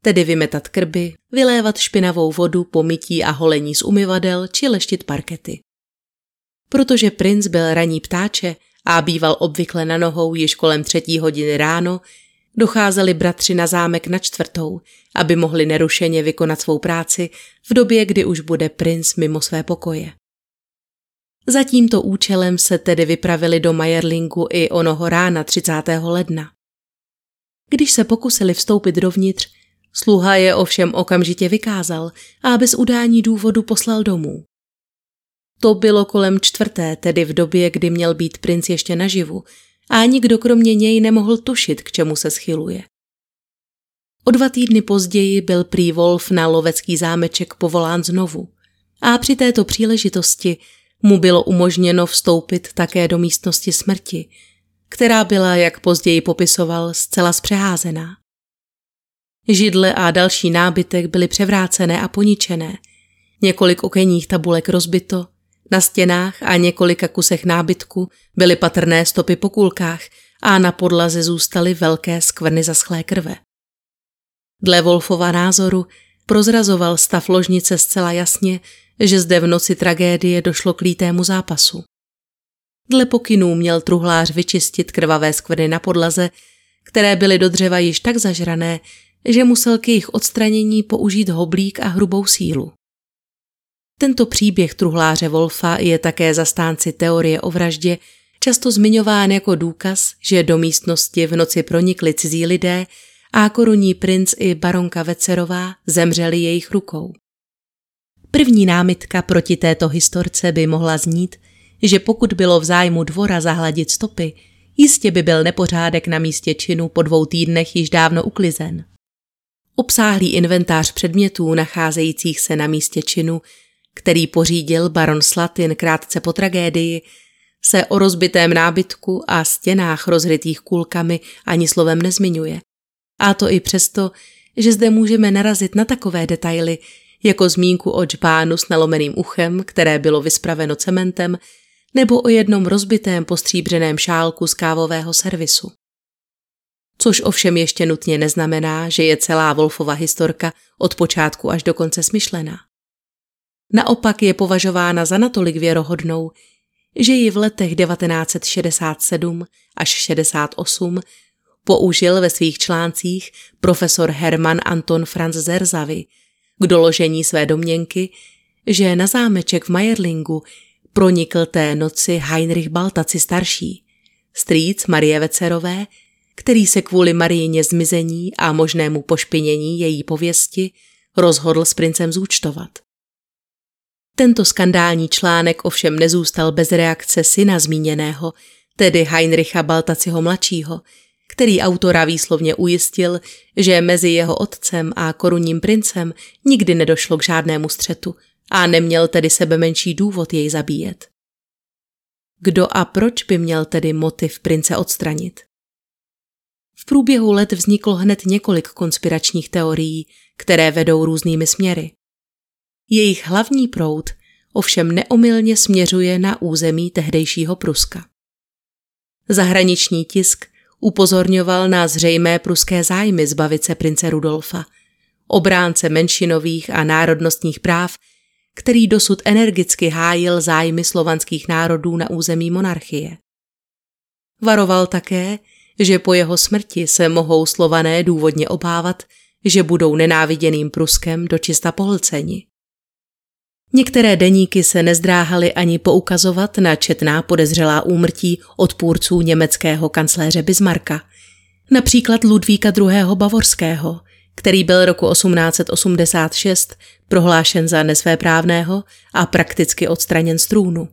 Speaker 1: tedy vymetat krby, vylévat špinavou vodu po mytí a holení z umyvadel či leštit parkety. Protože princ byl raní ptáče a býval obvykle na nohou již kolem třetí hodiny ráno, docházeli bratři na zámek na čtvrtou, aby mohli nerušeně vykonat svou práci v době, kdy už bude princ mimo své pokoje. Za tímto účelem se tedy vypravili do Majerlingu i onoho rána 30. ledna. Když se pokusili vstoupit dovnitř, sluha je ovšem okamžitě vykázal a bez udání důvodu poslal domů. To bylo kolem čtvrté, tedy v době, kdy měl být princ ještě naživu a nikdo kromě něj nemohl tušit, k čemu se schyluje. O dva týdny později byl prý Wolf na lovecký zámeček povolán znovu a při této příležitosti mu bylo umožněno vstoupit také do místnosti smrti, která byla, jak později popisoval, zcela zpřeházená. Židle a další nábytek byly převrácené a poničené, několik okenních tabulek rozbito, na stěnách a několika kusech nábytku byly patrné stopy po kulkách a na podlaze zůstaly velké skvrny zaschlé krve. Dle Wolfova názoru prozrazoval stav ložnice zcela jasně, že zde v noci tragédie došlo k lítému zápasu. Dle pokynů měl truhlář vyčistit krvavé skvrny na podlaze, které byly do dřeva již tak zažrané, že musel k jejich odstranění použít hoblík a hrubou sílu. Tento příběh truhláře Wolfa je také zastánci teorie o vraždě často zmiňován jako důkaz, že do místnosti v noci pronikli cizí lidé a korunní princ i baronka Vecerová zemřeli jejich rukou. První námitka proti této historce by mohla znít, že pokud bylo v zájmu dvora zahladit stopy, jistě by byl nepořádek na místě činu po dvou týdnech již dávno uklizen. Obsáhlý inventář předmětů nacházejících se na místě činu který pořídil baron Slatin krátce po tragédii, se o rozbitém nábytku a stěnách rozrytých kulkami ani slovem nezmiňuje. A to i přesto, že zde můžeme narazit na takové detaily, jako zmínku o džbánu s nalomeným uchem, které bylo vyspraveno cementem, nebo o jednom rozbitém postříbřeném šálku z kávového servisu. Což ovšem ještě nutně neznamená, že je celá Wolfova historka od počátku až do konce smyšlená. Naopak je považována za natolik věrohodnou, že ji v letech 1967 až 68 použil ve svých článcích profesor Hermann Anton Franz Zerzavi k doložení své domněnky, že na zámeček v Majerlingu pronikl té noci Heinrich Baltaci starší, strýc Marie Vecerové, který se kvůli Marijině zmizení a možnému pošpinění její pověsti rozhodl s princem zúčtovat. Tento skandální článek ovšem nezůstal bez reakce syna zmíněného, tedy Heinricha Baltaciho mladšího, který autora výslovně ujistil, že mezi jeho otcem a korunním princem nikdy nedošlo k žádnému střetu a neměl tedy sebe menší důvod jej zabíjet. Kdo a proč by měl tedy motiv prince odstranit? V průběhu let vzniklo hned několik konspiračních teorií, které vedou různými směry. Jejich hlavní proud ovšem neomylně směřuje na území tehdejšího Pruska. Zahraniční tisk upozorňoval na zřejmé pruské zájmy zbavit se prince Rudolfa, obránce menšinových a národnostních práv, který dosud energicky hájil zájmy slovanských národů na území monarchie. Varoval také, že po jeho smrti se mohou slované důvodně obávat, že budou nenáviděným Pruskem dočista pohlceni. Některé deníky se nezdráhaly ani poukazovat na četná podezřelá úmrtí odpůrců německého kancléře Bismarcka, například Ludvíka II. Bavorského, který byl roku 1886 prohlášen za nesvéprávného a prakticky odstraněn z trůnu.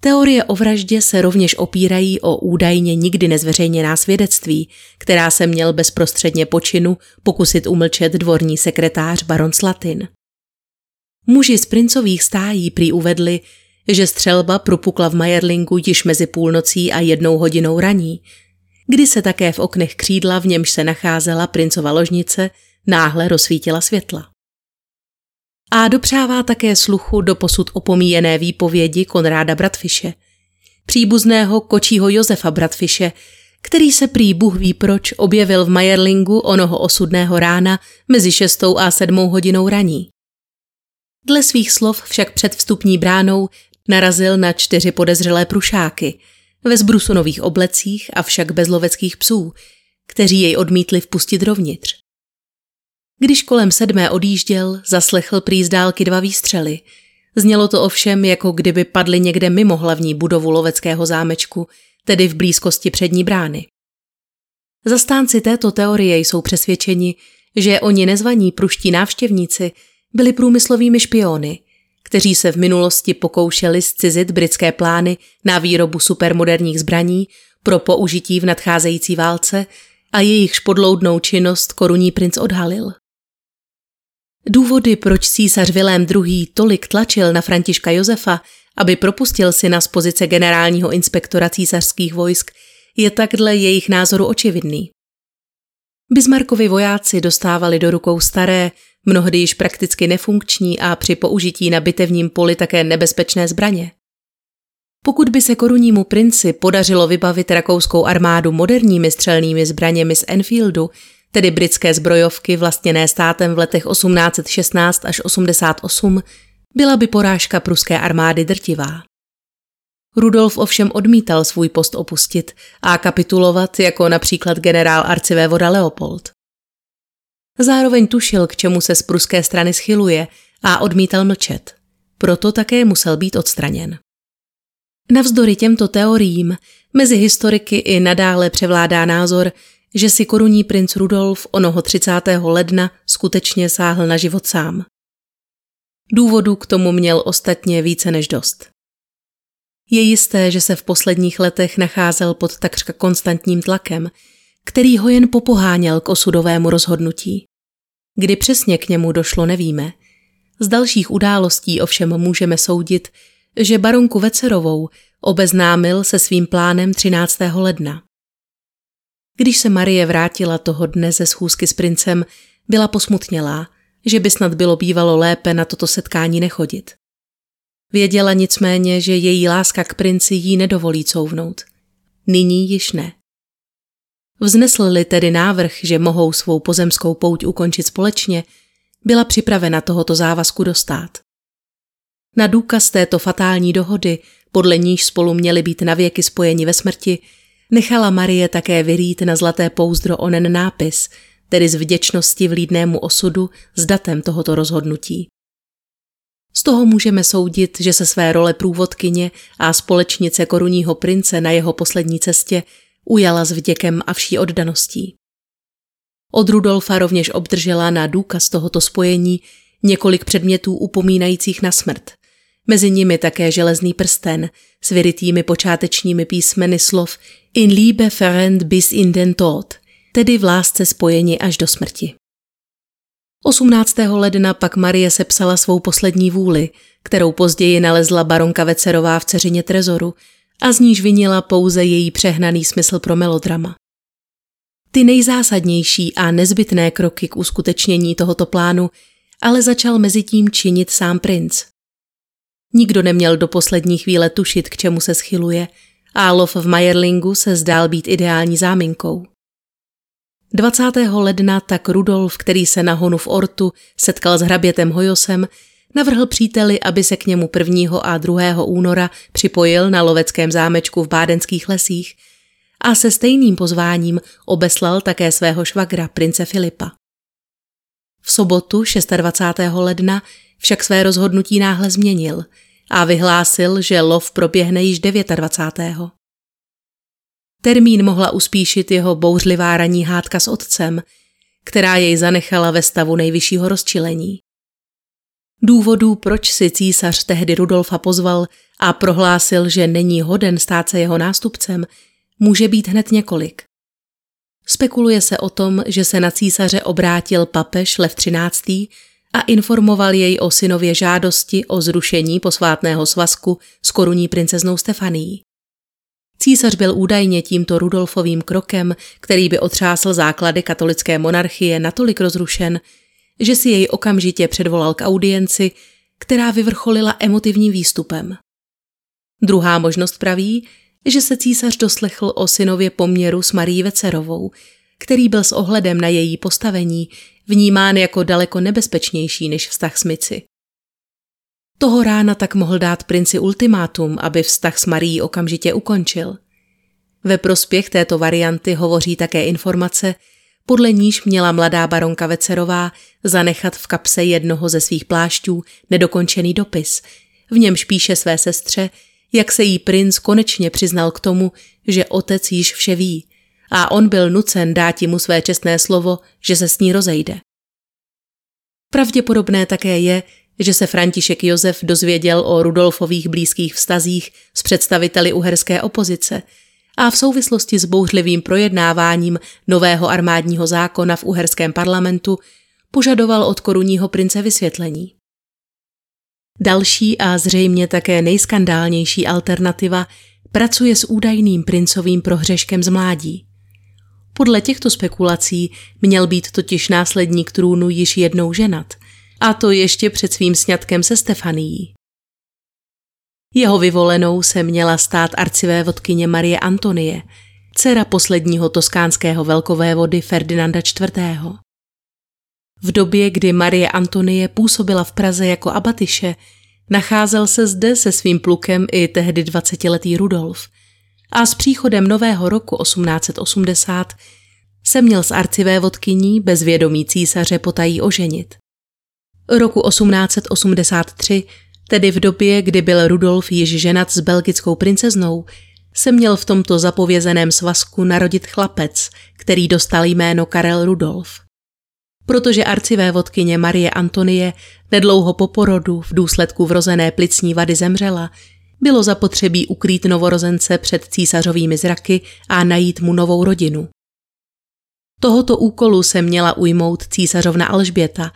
Speaker 1: Teorie o vraždě se rovněž opírají o údajně nikdy nezveřejněná svědectví, která se měl bezprostředně počinu pokusit umlčet dvorní sekretář baron Slatin. Muži z princových stájí prý uvedli, že střelba propukla v Majerlingu již mezi půlnocí a jednou hodinou raní, kdy se také v oknech křídla, v němž se nacházela princova ložnice, náhle rozsvítila světla. A dopřává také sluchu do posud opomíjené výpovědi Konráda Bratfiše, příbuzného kočího Josefa Bratfiše, který se prý Bůh ví proč objevil v Majerlingu onoho osudného rána mezi šestou a sedmou hodinou raní. Dle svých slov však před vstupní bránou narazil na čtyři podezřelé prušáky ve zbrusunových oblecích a však bez loveckých psů, kteří jej odmítli vpustit dovnitř. Když kolem sedmé odjížděl, zaslechl prý z dálky dva výstřely. Znělo to ovšem, jako kdyby padly někde mimo hlavní budovu loveckého zámečku, tedy v blízkosti přední brány. Zastánci této teorie jsou přesvědčeni, že oni nezvaní pruští návštěvníci byli průmyslovými špiony, kteří se v minulosti pokoušeli zcizit britské plány na výrobu supermoderních zbraní pro použití v nadcházející válce a jejich podloudnou činnost korunní princ odhalil. Důvody, proč císař Vilém II. tolik tlačil na Františka Josefa, aby propustil syna z pozice generálního inspektora císařských vojsk, je tak dle jejich názoru očividný. Bismarckovi vojáci dostávali do rukou staré, mnohdy již prakticky nefunkční a při použití na bitevním poli také nebezpečné zbraně. Pokud by se korunnímu princi podařilo vybavit rakouskou armádu moderními střelnými zbraněmi z Enfieldu, tedy britské zbrojovky vlastněné státem v letech 1816 až 88, byla by porážka pruské armády drtivá. Rudolf ovšem odmítal svůj post opustit a kapitulovat jako například generál arcivévoda Leopold. Zároveň tušil, k čemu se z pruské strany schyluje a odmítal mlčet. Proto také musel být odstraněn. Navzdory těmto teoriím mezi historiky i nadále převládá názor, že si korunní princ Rudolf onoho 30. ledna skutečně sáhl na život sám. Důvodů k tomu měl ostatně více než dost. Je jisté, že se v posledních letech nacházel pod takřka konstantním tlakem, který ho jen popoháněl k osudovému rozhodnutí. Kdy přesně k němu došlo, nevíme. Z dalších událostí ovšem můžeme soudit, že baronku Vecerovou obeznámil se svým plánem 13. ledna. Když se Marie vrátila toho dne ze schůzky s princem, byla posmutnělá, že by snad bylo bývalo lépe na toto setkání nechodit. Věděla nicméně, že její láska k princi jí nedovolí couvnout. Nyní již ne. Vznesl-li tedy návrh, že mohou svou pozemskou pouť ukončit společně, byla připravena tohoto závazku dostat. Na důkaz této fatální dohody, podle níž spolu měli být navěky spojeni ve smrti, nechala Marie také vyrít na zlaté pouzdro onen nápis, tedy z vděčnosti vlídnému osudu s datem tohoto rozhodnutí. Z toho můžeme soudit, že se své role průvodkyně a společnice korunního prince na jeho poslední cestě ujala s vděkem a vší oddaností. Od Rudolfa rovněž obdržela na důkaz tohoto spojení několik předmětů upomínajících na smrt. Mezi nimi také železný prsten s vyrytými počátečními písmeny slov In Liebe ferend bis in den Tod, tedy v lásce spojení až do smrti. 18. ledna pak Marie sepsala svou poslední vůli, kterou později nalezla baronka Vecerová v ceřině trezoru a z níž vinila pouze její přehnaný smysl pro melodrama. Ty nejzásadnější a nezbytné kroky k uskutečnění tohoto plánu ale začal mezi tím činit sám princ. Nikdo neměl do poslední chvíle tušit, k čemu se schyluje, a lov v Majerlingu se zdál být ideální záminkou. 20. ledna tak Rudolf, který se na honu v Ortu setkal s hrabětem Hojosem, navrhl příteli, aby se k němu 1. a 2. února připojil na loveckém zámečku v Bádenských lesích a se stejným pozváním obeslal také svého švagra, prince Filipa. V sobotu 26. ledna však své rozhodnutí náhle změnil a vyhlásil, že lov proběhne již 29. Termín mohla uspíšit jeho bouřlivá ranní hádka s otcem, která jej zanechala ve stavu nejvyššího rozčilení. Důvodů, proč si císař tehdy Rudolfa pozval a prohlásil, že není hoden stát se jeho nástupcem, může být hned několik. Spekuluje se o tom, že se na císaře obrátil papež Lev XIII. a informoval jej o synově žádosti o zrušení posvátného svazku s korunní princeznou Stefanií. Císař byl údajně tímto Rudolfovým krokem, který by otřásl základy katolické monarchie, natolik rozrušen, že si jej okamžitě předvolal k audienci, která vyvrcholila emotivním výstupem. Druhá možnost praví, že se císař doslechl o synově poměru s Marí Vecerovou, který byl s ohledem na její postavení vnímán jako daleko nebezpečnější než vztah s Mici. Toho rána tak mohl dát princi ultimátum, aby vztah s Marí okamžitě ukončil. Ve prospěch této varianty hovoří také informace, podle níž měla mladá baronka Vecerová zanechat v kapse jednoho ze svých plášťů nedokončený dopis, v němž píše své sestře, jak se jí princ konečně přiznal k tomu, že otec již vše ví a on byl nucen dát mu své čestné slovo, že se s ní rozejde. Pravděpodobné také je, že se František Josef dozvěděl o Rudolfových blízkých vztazích s představiteli uherské opozice a v souvislosti s bouřlivým projednáváním nového armádního zákona v uherském parlamentu požadoval od korunního prince vysvětlení. Další a zřejmě také nejskandálnější alternativa pracuje s údajným princovým prohřeškem z mládí. Podle těchto spekulací měl být totiž následník trůnu již jednou ženat, a to ještě před svým sňatkem se Stefanií. Jeho vyvolenou se měla stát arcivé vodkyně Marie Antonie, dcera posledního toskánského velkovévody Ferdinanda IV. V době, kdy Marie Antonie působila v Praze jako abatyše, nacházel se zde se svým plukem i tehdy 20-letý Rudolf a s příchodem nového roku 1880 se měl s arcivé vodkyní bez vědomí císaře potají oženit. Roku 1883, tedy v době, kdy byl Rudolf již ženat s belgickou princeznou, se měl v tomto zapovězeném svazku narodit chlapec, který dostal jméno Karel Rudolf. Protože arcivé vodkyně Marie Antonie nedlouho po porodu v důsledku vrozené plicní vady zemřela, bylo zapotřebí ukrýt novorozence před císařovými zraky a najít mu novou rodinu. Tohoto úkolu se měla ujmout císařovna Alžběta,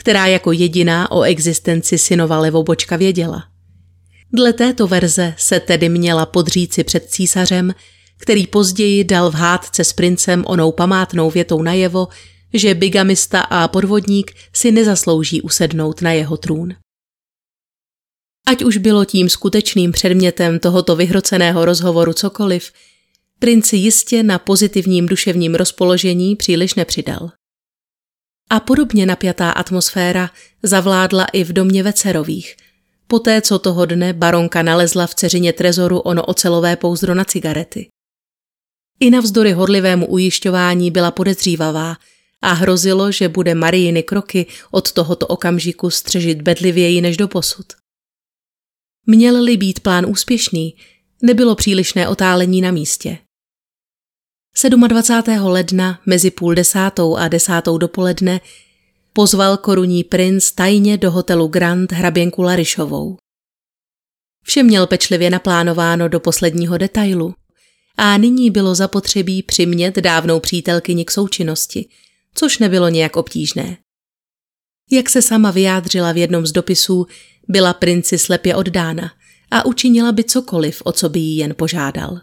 Speaker 1: která jako jediná o existenci synova Levobočka věděla. Dle této verze se tedy měla podříci před císařem, který později dal v hádce s princem onou památnou větou najevo, že bigamista a podvodník si nezaslouží usednout na jeho trůn. Ať už bylo tím skutečným předmětem tohoto vyhroceného rozhovoru cokoliv, princi jistě na pozitivním duševním rozpoložení příliš nepřidal. A podobně napjatá atmosféra zavládla i v domě Vecerových, poté co toho dne baronka nalezla v ceřině trezoru ono ocelové pouzdro na cigarety. I navzdory horlivému ujišťování byla podezřívavá a hrozilo, že bude Marijiny kroky od tohoto okamžiku střežit bedlivěji než do posud. Měl-li být plán úspěšný, nebylo přílišné otálení na místě. 27. ledna mezi půl desátou a desátou dopoledne pozval korunní princ tajně do hotelu Grand hraběnku Larišovou. Vše měl pečlivě naplánováno do posledního detailu a nyní bylo zapotřebí přimět dávnou přítelkyni k součinnosti, což nebylo nějak obtížné. Jak se sama vyjádřila v jednom z dopisů, byla princi slepě oddána a učinila by cokoliv, o co by jí jen požádal.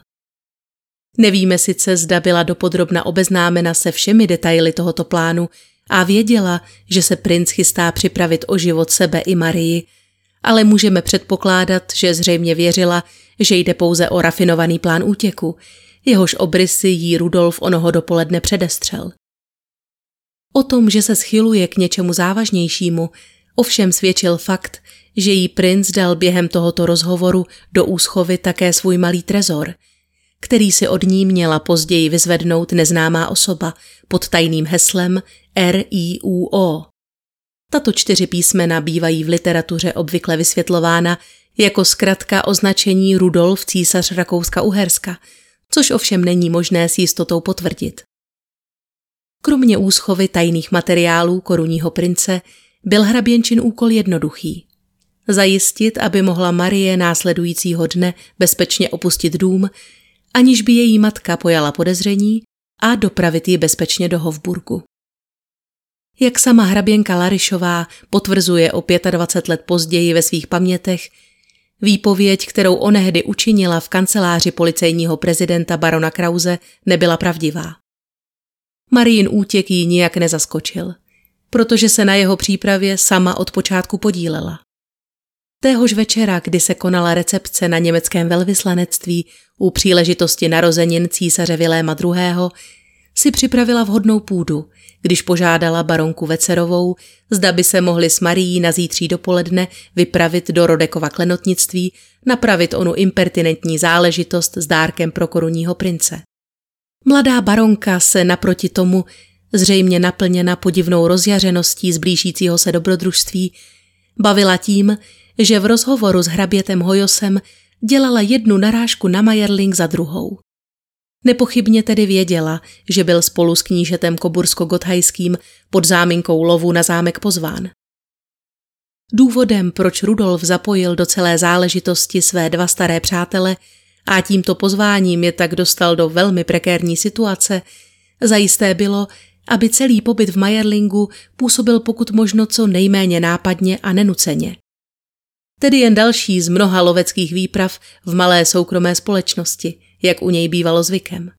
Speaker 1: Nevíme sice, zda byla dopodrobna obeznámena se všemi detaily tohoto plánu a věděla, že se princ chystá připravit o život sebe i Marii, ale můžeme předpokládat, že zřejmě věřila, že jde pouze o rafinovaný plán útěku, jehož obrysy jí Rudolf onoho dopoledne předestřel. O tom, že se schyluje k něčemu závažnějšímu, ovšem svědčil fakt, že jí princ dal během tohoto rozhovoru do úschovy také svůj malý trezor, který si od ní měla později vyzvednout neznámá osoba pod tajným heslem R-I-U-O. Tato čtyři písmena bývají v literatuře obvykle vysvětlována jako zkratka označení Rudolf císař Rakouska-Uherska, což ovšem není možné s jistotou potvrdit. Kromě úschovy tajných materiálů korunního prince byl hraběnčin úkol jednoduchý. Zajistit, aby mohla Marie následujícího dne bezpečně opustit dům, aniž by její matka pojala podezření a dopravit ji bezpečně do Hofburgu. Jak sama hraběnka Larišová potvrzuje o 25 let později ve svých pamětech, výpověď, kterou onehdy učinila v kanceláři policejního prezidenta barona Krause, nebyla pravdivá. Marín útěk ji nijak nezaskočil, protože se na jeho přípravě sama od počátku podílela. Téhož večera, kdy se konala recepce na německém velvyslanectví u příležitosti narozenin císaře Viléma II., si připravila vhodnou půdu, když požádala baronku Vecerovou, zda by se mohli s Marií na zítří dopoledne vypravit do Rodekova klenotnictví, napravit onu impertinentní záležitost s dárkem pro korunního prince. Mladá baronka se naproti tomu, zřejmě naplněna podivnou rozjařeností z blížícího se dobrodružství, bavila tím, že v rozhovoru s hrabětem Hojosem dělala jednu narážku na Majerling za druhou. Nepochybně tedy věděla, že byl spolu s knížetem Kobursko-Gothajským pod záminkou lovu na zámek pozván. Důvodem, proč Rudolf zapojil do celé záležitosti své dva staré přátele a tímto pozváním je tak dostal do velmi prekérní situace, zajisté bylo, aby celý pobyt v Majerlingu působil pokud možno co nejméně nápadně a nenuceně. Tedy jen další z mnoha loveckých výprav v malé soukromé společnosti, jak u něj bývalo zvykem.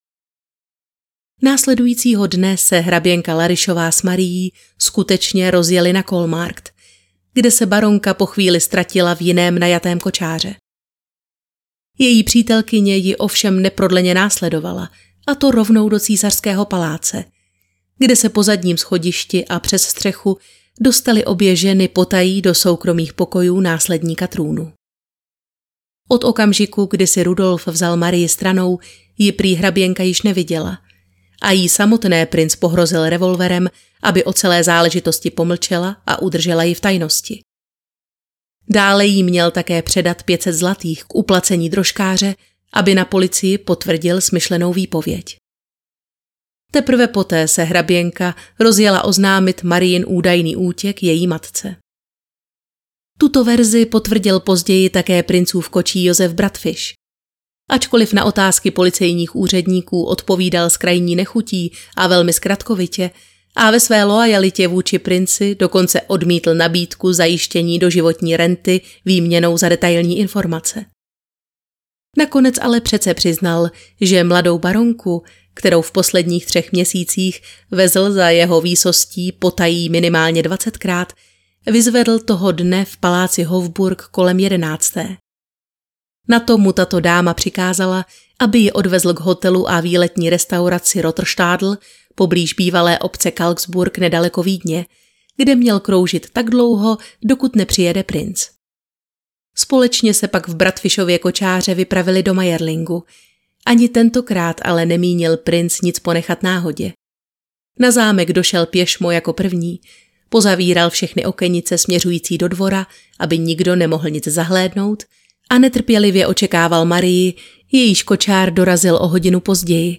Speaker 1: Následujícího dne se hraběnka Larišová s Marií skutečně rozjeli na Kolmarkt, kde se baronka po chvíli ztratila v jiném najatém kočáře. Její přítelkyně ji ovšem neprodleně následovala, a to rovnou do císařského paláce, kde se po zadním schodišti a přes střechu dostali obě ženy potají do soukromých pokojů následníka trůnu. Od okamžiku, kdy si Rudolf vzal Marii stranou, ji prý hraběnka již neviděla a jí samotné princ pohrozil revolverem, aby o celé záležitosti pomlčela a udržela ji v tajnosti. Dále jí měl také předat 500 zlatých k uplacení drožkáře, aby na policii potvrdil smyšlenou výpověď. Teprve poté se hraběnka rozjela oznámit Marijin údajný útěk její matce. Tuto verzi potvrdil později také princův kočí Josef Bratfish. Ačkoliv na otázky policejních úředníků odpovídal s krajní nechutí a velmi zkratkovitě a ve své loajalitě vůči princi dokonce odmítl nabídku zajištění do životní renty výměnou za detailní informace. Nakonec ale přece přiznal, že mladou baronku, kterou v posledních třech měsících vezl za jeho výsostí potají minimálně dvacetkrát, vyzvedl toho dne v paláci Hofburg kolem jedenácté. Na to mu tato dáma přikázala, aby ji odvezl k hotelu a výletní restauraci Rotterstadl poblíž bývalé obce Kalksburg nedaleko Vídně, kde měl kroužit tak dlouho, dokud nepřijede princ. Společně se pak v Bratfišově kočáře vypravili do Majerlingu. Ani tentokrát ale nemínil princ nic ponechat náhodě. Na zámek došel pěšmo jako první, pozavíral všechny okenice směřující do dvora, aby nikdo nemohl nic zahlédnout a netrpělivě očekával Marii, jejíž kočár dorazil o hodinu později.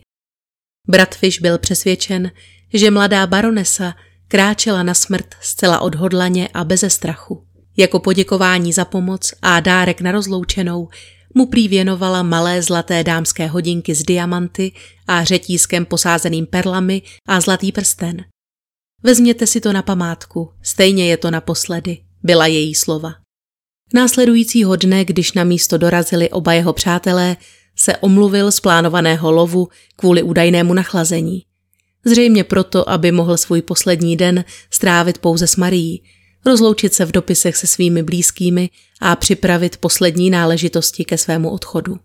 Speaker 1: Bratfiš byl přesvědčen, že mladá baronesa kráčela na smrt zcela odhodlaně a beze strachu. Jako poděkování za pomoc a dárek na rozloučenou mu prý věnovala malé zlaté dámské hodinky z diamanty a řetízkem posázeným perlami a zlatý prsten. Vezměte si to na památku, stejně je to naposledy, byla její slova. Následujícího dne, když na místo dorazili oba jeho přátelé, se omluvil z plánovaného lovu kvůli údajnému nachlazení. Zřejmě proto, aby mohl svůj poslední den strávit pouze s Marií, rozloučit se v dopisech se svými blízkými a připravit poslední náležitosti ke svému odchodu.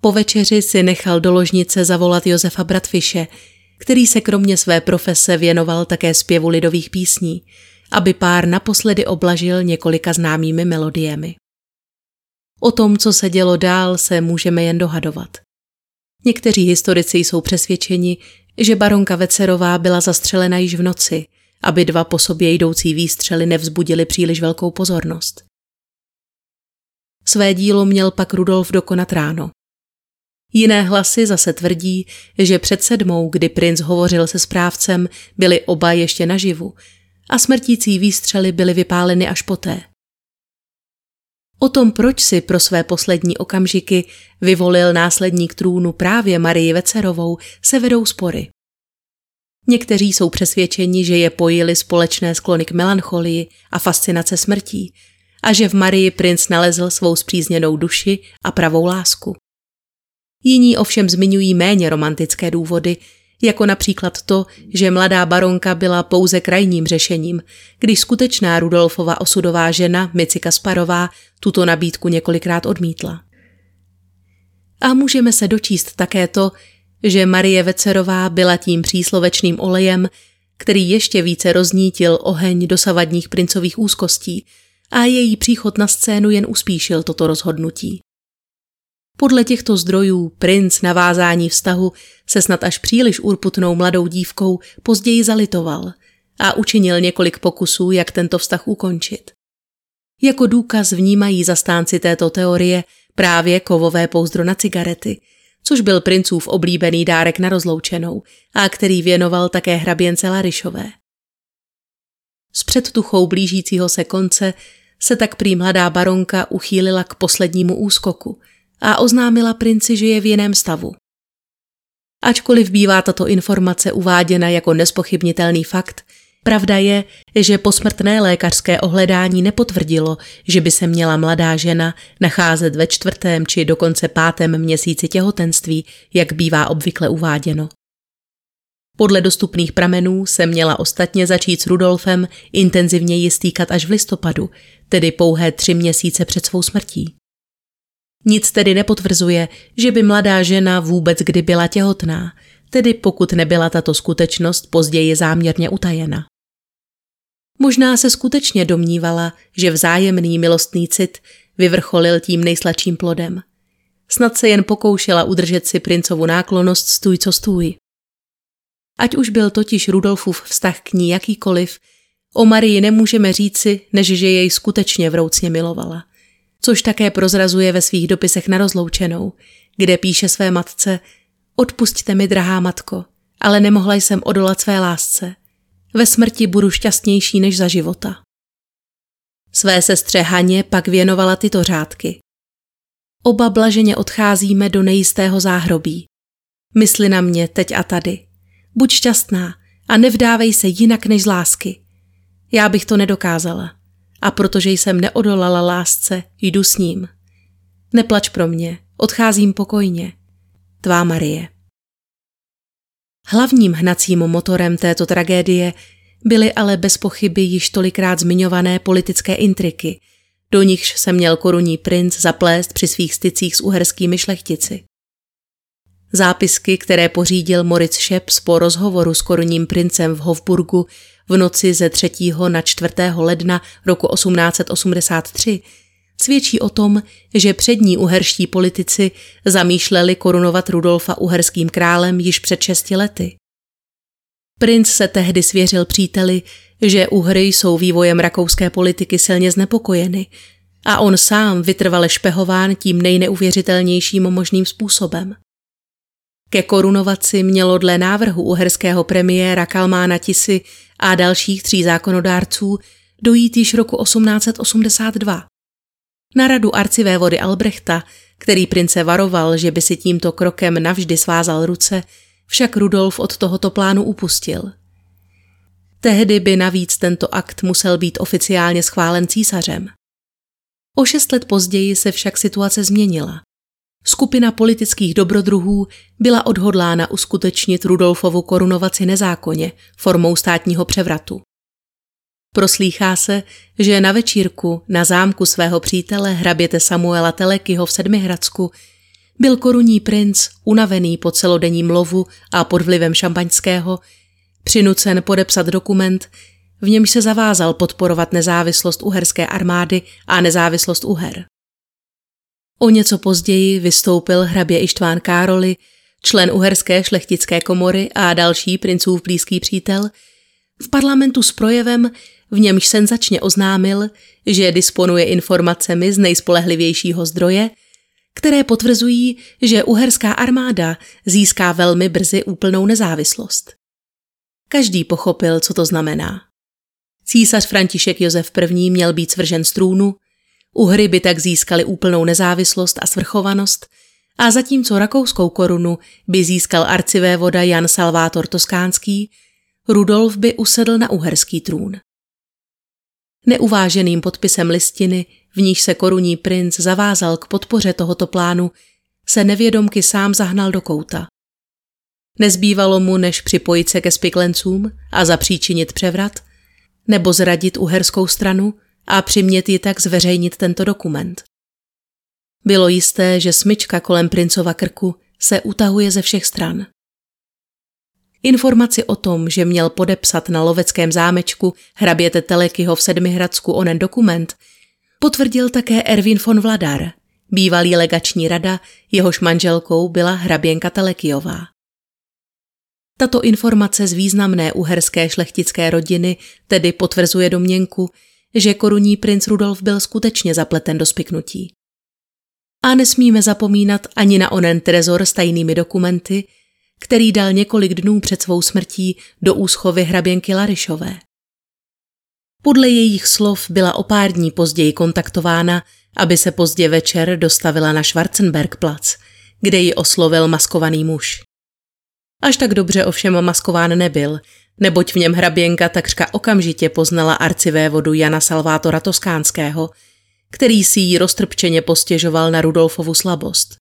Speaker 1: Po večeři si nechal do ložnice zavolat Josefa Bratfiše, který se kromě své profese věnoval také zpěvu lidových písní, aby pár naposledy oblažil několika známými melodiemi. O tom, co se dělo dál, se můžeme jen dohadovat. Někteří historici jsou přesvědčeni, že baronka Vecerová byla zastřelena již v noci, aby dva po sobě jdoucí výstřely nevzbudili příliš velkou pozornost. Své dílo měl pak Rudolf dokonat ráno. Jiné hlasy zase tvrdí, že před sedmou, kdy princ hovořil se správcem, byli oba ještě naživu a smrtící výstřely byly vypáleny až poté. O tom, proč si pro své poslední okamžiky vyvolil následník trůnu právě Marii Vecerovou, se vedou spory. Někteří jsou přesvědčeni, že je pojili společné sklony k melancholii a fascinace smrtí a že v Marii princ nalezl svou zpřízněnou duši a pravou lásku. Jiní ovšem zmiňují méně romantické důvody, jako například to, že mladá baronka byla pouze krajním řešením, když skutečná Rudolfova osudová žena Mici Kasparová tuto nabídku několikrát odmítla. A můžeme se dočíst také to, že Marie Vecerová byla tím příslovečným olejem, který ještě více roznítil oheň dosavadních princových úzkostí a její příchod na scénu jen uspíšil toto rozhodnutí. Podle těchto zdrojů princ navázání vztahu se snad až příliš urputnou mladou dívkou později zalitoval a učinil několik pokusů, jak tento vztah ukončit. Jako důkaz vnímají zastánci této teorie právě kovové pouzdro na cigarety, což byl princův oblíbený dárek na rozloučenou a který věnoval také hraběnce Larišové. S předtuchou blížícího se konce se tak prý mladá baronka uchýlila k poslednímu úskoku a oznámila princi, že je v jiném stavu. Ačkoliv bývá tato informace uváděna jako nespochybnitelný fakt, Pravda je, že posmrtné lékařské ohledání nepotvrdilo, že by se měla mladá žena nacházet ve čtvrtém či dokonce pátém měsíci těhotenství, jak bývá obvykle uváděno. Podle dostupných pramenů se měla ostatně začít s Rudolfem intenzivněji stýkat až v listopadu, tedy pouhé tři měsíce před svou smrtí. Nic tedy nepotvrzuje, že by mladá žena vůbec kdy byla těhotná, tedy pokud nebyla tato skutečnost později záměrně utajena. Možná se skutečně domnívala, že vzájemný milostný cit vyvrcholil tím nejsladším plodem. Snad se jen pokoušela udržet si princovu náklonost stůj co stůj. Ať už byl totiž Rudolfův vztah k ní jakýkoliv, o Marii nemůžeme říci, než že jej skutečně vroucně milovala. Což také prozrazuje ve svých dopisech na rozloučenou, kde píše své matce Odpusťte mi, drahá matko, ale nemohla jsem odolat své lásce. Ve smrti budu šťastnější než za života. Své sestře Haně pak věnovala tyto řádky. Oba blaženě odcházíme do nejistého záhrobí. Mysli na mě teď a tady. Buď šťastná a nevdávej se jinak než z lásky. Já bych to nedokázala. A protože jsem neodolala lásce, jdu s ním. Neplač pro mě, odcházím pokojně. Tvá Marie. Hlavním hnacím motorem této tragédie byly ale bez pochyby již tolikrát zmiňované politické intriky, do nichž se měl korunní princ zaplést při svých stycích s uherskými šlechtici. Zápisky, které pořídil Moritz Šeps po rozhovoru s korunním princem v Hofburgu v noci ze 3. na 4. ledna roku 1883, svědčí o tom, že přední uherští politici zamýšleli korunovat Rudolfa uherským králem již před šesti lety. Princ se tehdy svěřil příteli, že Uhry jsou vývojem rakouské politiky silně znepokojeny a on sám vytrvale špehován tím nejneuvěřitelnějším možným způsobem. Ke korunovaci mělo dle návrhu uherského premiéra Kalmána Tisy a dalších tří zákonodárců dojít již roku 1882. Na radu arcivévody Albrechta, který prince varoval, že by si tímto krokem navždy svázal ruce, však Rudolf od tohoto plánu upustil. Tehdy by navíc tento akt musel být oficiálně schválen císařem. O šest let později se však situace změnila. Skupina politických dobrodruhů byla odhodlána uskutečnit Rudolfovu korunovaci nezákonně formou státního převratu. Proslýchá se, že na večírku na zámku svého přítele hraběte Samuela Telekyho v Sedmihradsku byl korunní princ, unavený po celodenním lovu a pod vlivem šampaňského, přinucen podepsat dokument, v němž se zavázal podporovat nezávislost uherské armády a nezávislost Uher. O něco později vystoupil hrabě Ištván Károli, člen uherské šlechtické komory a další princův blízký přítel, v parlamentu s projevem, v němž senzačně oznámil, že disponuje informacemi z nejspolehlivějšího zdroje, které potvrzují, že uherská armáda získá velmi brzy úplnou nezávislost. Každý pochopil, co to znamená. Císař František Josef I. měl být svržen z trůnu, Uhry by tak získali úplnou nezávislost a svrchovanost a zatímco rakouskou korunu by získal arcivévoda Jan Salvátor Toskánský, Rudolf by usedl na uherský trůn. Neuváženým podpisem listiny, v níž se korunní princ zavázal k podpoře tohoto plánu, se nevědomky sám zahnal do kouta. Nezbývalo mu, než připojit se ke spiklencům a zapříčinit převrat, nebo zradit uherskou stranu a přimět ji tak zveřejnit tento dokument. Bylo jisté, že smyčka kolem princova krku se utahuje ze všech stran. Informaci o tom, že měl podepsat na loveckém zámečku hraběte Telekyho v Sedmihradsku onen dokument, potvrdil také Erwin von Vladar, bývalý legační rada, jehož manželkou byla hraběnka Telekijová. Tato informace z významné uherské šlechtické rodiny tedy potvrzuje domněnku, že korunní princ Rudolf byl skutečně zapleten do spiknutí. A nesmíme zapomínat ani na onen trezor s tajnými dokumenty, který dal několik dnů před svou smrtí do úschovy hraběnky Larišové. Podle jejich slov byla o pár dní později kontaktována, aby se pozdě večer dostavila na Schwarzenbergplatz, kde ji oslovil maskovaný muž. Až tak dobře ovšem maskován nebyl, neboť v něm hraběnka takřka okamžitě poznala arcivévodu Jana Salvátora Toskánského, který si jí roztrpčeně postěžoval na Rudolfovu slabost.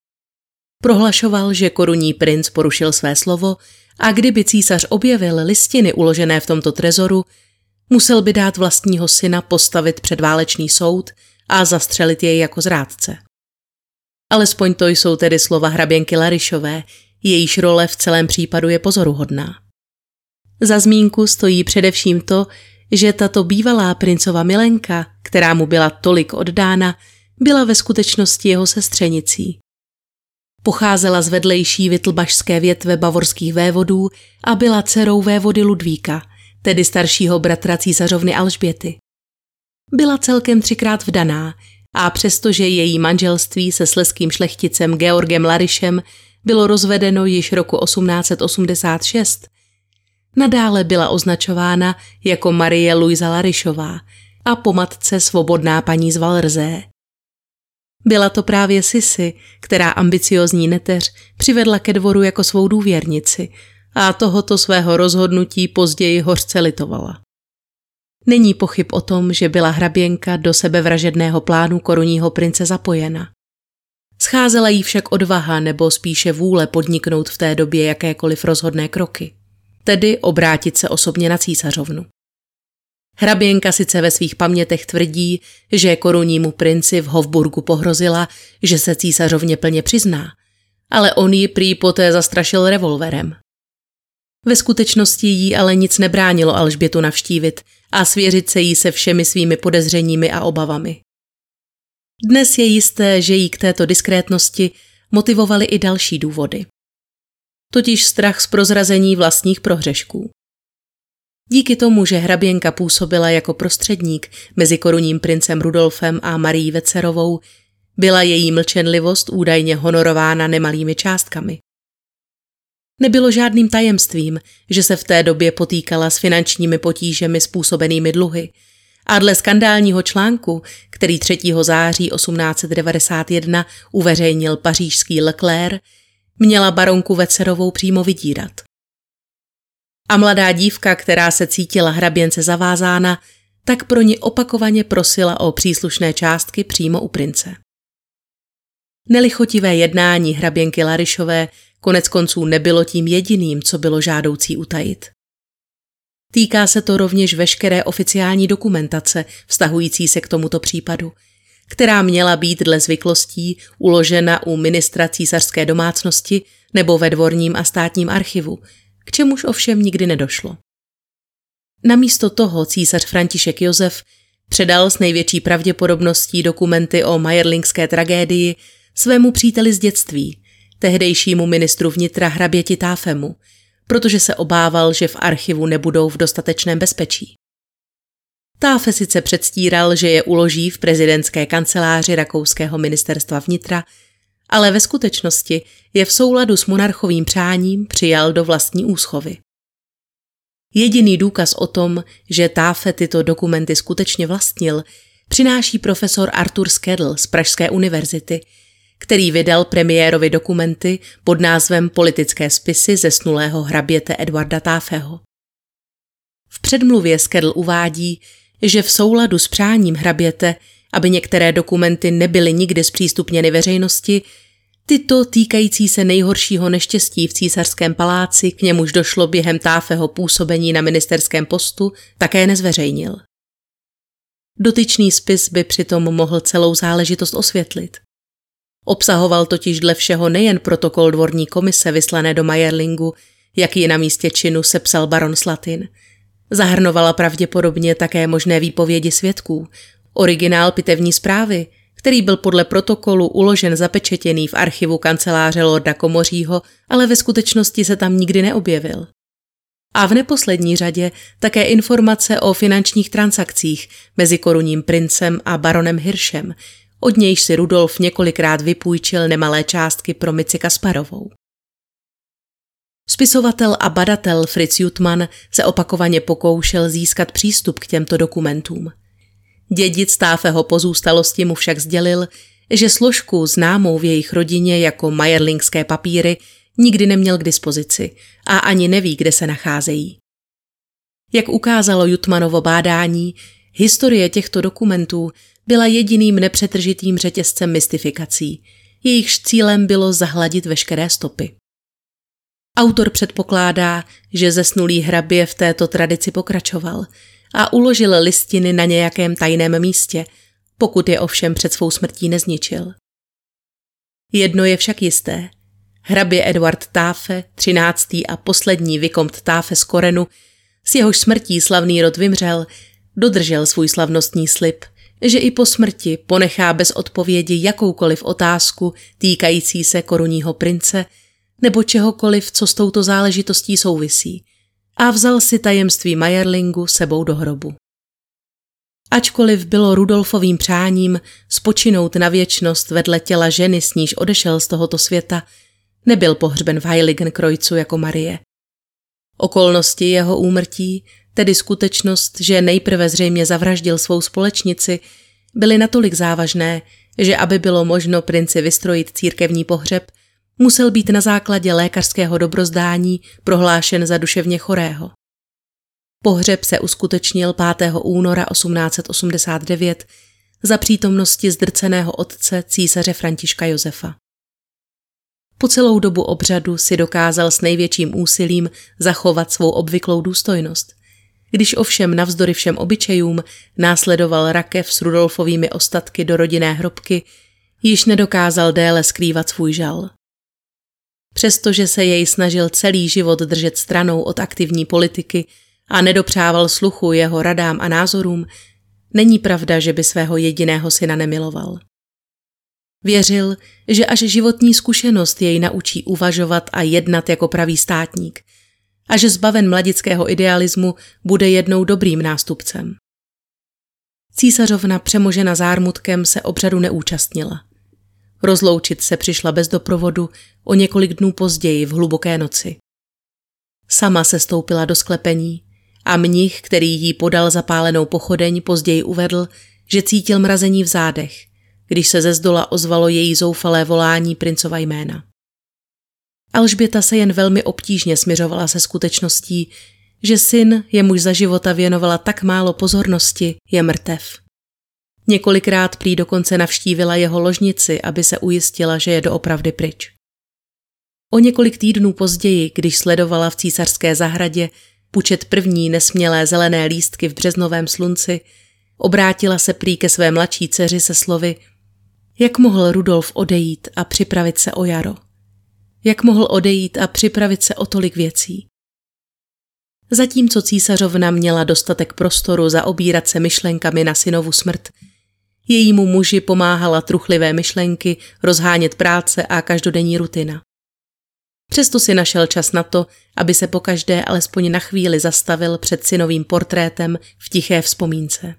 Speaker 1: Prohlašoval, že korunní princ porušil své slovo a kdyby císař objevil listiny uložené v tomto trezoru, musel by dát vlastního syna postavit před válečný soud a zastřelit jej jako zrádce. Alespoň to jsou tedy slova hraběnky Larišové, jejíž role v celém případu je pozoruhodná. Za zmínku stojí především to, že tato bývalá princova milenka, která mu byla tolik oddána, byla ve skutečnosti jeho sestřenicí. Pocházela z vedlejší vytlbašské větve bavorských vévodů a byla dcerou vévody Ludvíka, tedy staršího bratra císařovny Alžběty. Byla celkem třikrát vdaná a přestože její manželství se sleským šlechticem Georgem Larišem bylo rozvedeno již roku 1886, nadále byla označována jako Marie Luisa Larišová a po matce svobodná paní z Valrzé. Byla to právě Sisi, která ambiciozní neteř přivedla ke dvoru jako svou důvěrnici a tohoto svého rozhodnutí později hořce litovala. Není pochyb o tom, že byla hraběnka do sebevražedného plánu korunního prince zapojena. Scházela jí však odvaha nebo spíše vůle podniknout v té době jakékoliv rozhodné kroky, tedy obrátit se osobně na císařovnu. Hraběnka sice ve svých pamětech tvrdí, že korunnímu princi v Hofburgu pohrozila, že se císařovně plně přizná, ale on ji prý poté zastrašil revolverem. Ve skutečnosti jí ale nic nebránilo Alžbětu navštívit a svěřit se jí se všemi svými podezřeními a obavami. Dnes je jisté, že jí k této diskrétnosti motivovaly i další důvody. Totiž strach z prozrazení vlastních prohřešků. Díky tomu, že hraběnka působila jako prostředník mezi korunním princem Rudolfem a Marí Vecerovou, byla její mlčenlivost údajně honorována nemalými částkami. Nebylo žádným tajemstvím, že se v té době potýkala s finančními potížemi způsobenými dluhy a dle skandálního článku, který 3. září 1891 uveřejnil pařížský Leclerc, měla baronku Vecerovou přímo vydírat. A mladá dívka, která se cítila hraběnce zavázána, tak pro ní opakovaně prosila o příslušné částky přímo u prince. Nelichotivé jednání hraběnky Larišové konec konců nebylo tím jediným, co bylo žádoucí utajit. Týká se to rovněž veškeré oficiální dokumentace vztahující se k tomuto případu, která měla být dle zvyklostí uložena u ministra císařské domácnosti nebo ve dvorním a státním archivu, k čemuž ovšem nikdy nedošlo. Namísto toho císař František Josef předal s největší pravděpodobností dokumenty o majerlingské tragédii svému příteli z dětství, tehdejšímu ministru vnitra hraběti Táfemu, protože se obával, že v archivu nebudou v dostatečném bezpečí. Táfe sice předstíral, že je uloží v prezidentské kanceláři rakouského ministerstva vnitra, ale ve skutečnosti je v souladu s monarchovým přáním přijal do vlastní úschovy. Jediný důkaz o tom, že Táfe tyto dokumenty skutečně vlastnil, přináší profesor Arthur Skedl z Pražské univerzity, který vydal premiérovi dokumenty pod názvem Politické spisy zesnulého hraběte Edwarda Táfeho. V předmluvě Skedl uvádí, že v souladu s přáním hraběte, aby některé dokumenty nebyly nikdy zpřístupněny veřejnosti, tyto týkající se nejhoršího neštěstí v císařském paláci, k němuž došlo během Táfeho působení na ministerském postu, také nezveřejnil. Dotyčný spis by přitom mohl celou záležitost osvětlit. Obsahoval totiž dle všeho nejen protokol dvorní komise vyslané do Majerlingu, jaký na místě činu sepsal baron Slatin. Zahrnovala pravděpodobně také možné výpovědi svědků, originál pitevní zprávy, který byl podle protokolu uložen zapečetěný v archivu kanceláře Lorda Komořího, ale ve skutečnosti se tam nikdy neobjevil. A v neposlední řadě také informace o finančních transakcích mezi korunním princem a baronem Hiršem, od nějž si Rudolf několikrát vypůjčil nemalé částky pro Mici Kasparovou. Spisovatel a badatel Fritz Jutman se opakovaně pokoušel získat přístup k těmto dokumentům. Dědic Táfeho pozůstalosti mu však sdělil, že složku známou v jejich rodině jako majerlingské papíry nikdy neměl k dispozici a ani neví, kde se nacházejí. Jak ukázalo Jutmanovo bádání, historie těchto dokumentů byla jediným nepřetržitým řetězcem mystifikací. Jejichž cílem bylo zahladit veškeré stopy. Autor předpokládá, že zesnulý hrabě v této tradici pokračoval a uložil listiny na nějakém tajném místě, pokud je ovšem před svou smrtí nezničil. Jedno je však jisté. Hrabě Edward Táfe, třináctý a poslední vykomt Táfe z Korenu, s jehož smrtí slavný rod vymřel, dodržel svůj slavnostní slib – že i po smrti ponechá bez odpovědi jakoukoliv otázku týkající se korunního prince nebo čehokoliv, co s touto záležitostí souvisí, a vzal si tajemství Majerlingu sebou do hrobu. Ačkoliv bylo Rudolfovým přáním spočinout na věčnost vedle těla ženy, s níž odešel z tohoto světa, nebyl pohřben v Heiligenkreuzu jako Marie. Okolnosti jeho úmrtí tedy skutečnost, že nejprve zřejmě zavraždil svou společnici, byly natolik závažné, že aby bylo možno princi vystrojit církevní pohřeb, musel být na základě lékařského dobrozdání prohlášen za duševně chorého. Pohřeb se uskutečnil 5. února 1889 za přítomnosti zdrceného otce císaře Františka Josefa. Po celou dobu obřadu si dokázal s největším úsilím zachovat svou obvyklou důstojnost. Když ovšem navzdory všem obyčejům následoval rakev s Rudolfovými ostatky do rodinné hrobky, již nedokázal déle skrývat svůj žal. Přestože se jej snažil celý život držet stranou od aktivní politiky a nedopřával sluchu jeho radám a názorům, není pravda, že by svého jediného syna nemiloval. Věřil, že až životní zkušenost jej naučí uvažovat a jednat jako pravý státník – a že zbaven mladického idealismu bude jednou dobrým nástupcem. Císařovna přemožena zármutkem se obřadu neúčastnila. Rozloučit se přišla bez doprovodu o několik dnů později v hluboké noci. Sama se stoupila do sklepení a mnich, který jí podal zapálenou pochodeň, později uvedl, že cítil mrazení v zádech, když se ze zdola ozvalo její zoufalé volání princova jména. Alžběta se jen velmi obtížně směřovala se skutečností, že syn, jemuž za života věnovala tak málo pozornosti, je mrtev. Několikrát prý dokonce navštívila jeho ložnici, aby se ujistila, že je doopravdy pryč. O několik týdnů později, když sledovala v císařské zahradě pučet první nesmělé zelené lístky v březnovém slunci, obrátila se prý ke své mladší dceři se slovy Jak mohl Rudolf odejít a připravit se o jaro? Jak mohl odejít a připravit se o tolik věcí? Zatímco císařovna měla dostatek prostoru zaobírat se myšlenkami na synovu smrt, jejímu muži pomáhala truchlivé myšlenky, rozhánět práce a každodenní rutina. Přesto si našel čas na to, aby se pokaždé alespoň na chvíli zastavil před synovým portrétem v tiché vzpomínce.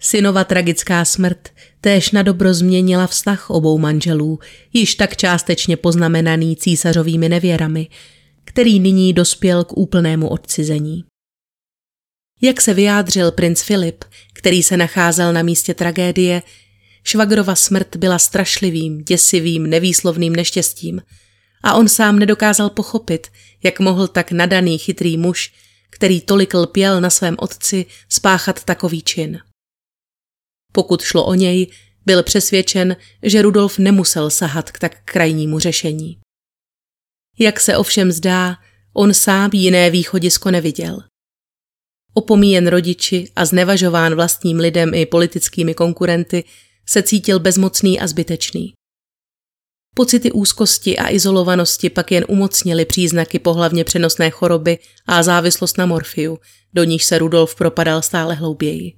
Speaker 1: Synova tragická smrt též na dobro změnila vztah obou manželů, již tak částečně poznamenaný císařovými nevěrami, který nyní dospěl k úplnému odcizení. Jak se vyjádřil princ Filip, který se nacházel na místě tragédie, švagrova smrt byla strašlivým, děsivým, nevýslovným neštěstím a on sám nedokázal pochopit, jak mohl tak nadaný chytrý muž, který tolik lpěl na svém otci, spáchat takový čin. Pokud šlo o něj, byl přesvědčen, že Rudolf nemusel sahat k tak krajnímu řešení. Jak se ovšem zdá, on sám jiné východisko neviděl. Opomíjen rodiči a znevažován vlastním lidem i politickými konkurenty, se cítil bezmocný a zbytečný. Pocity úzkosti a izolovanosti pak jen umocnily příznaky pohlavně přenosné choroby a závislost na morfiu, do níž se Rudolf propadal stále hlouběji.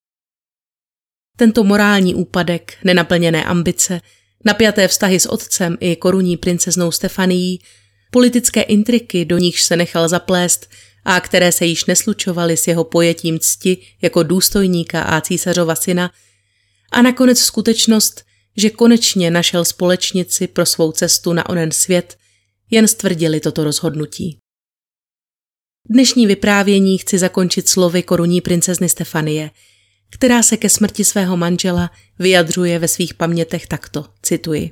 Speaker 1: Tento morální úpadek, nenaplněné ambice, napjaté vztahy s otcem i korunní princeznou Stefanií, politické intriky, do níž se nechal zaplést a které se již neslučovaly s jeho pojetím cti jako důstojníka a císařova syna, a nakonec skutečnost, že konečně našel společnici pro svou cestu na onen svět, jen stvrdili toto rozhodnutí. Dnešní vyprávění chci zakončit slovy korunní princezny Stefanie – která se ke smrti svého manžela vyjadřuje ve svých pamětech takto, cituji.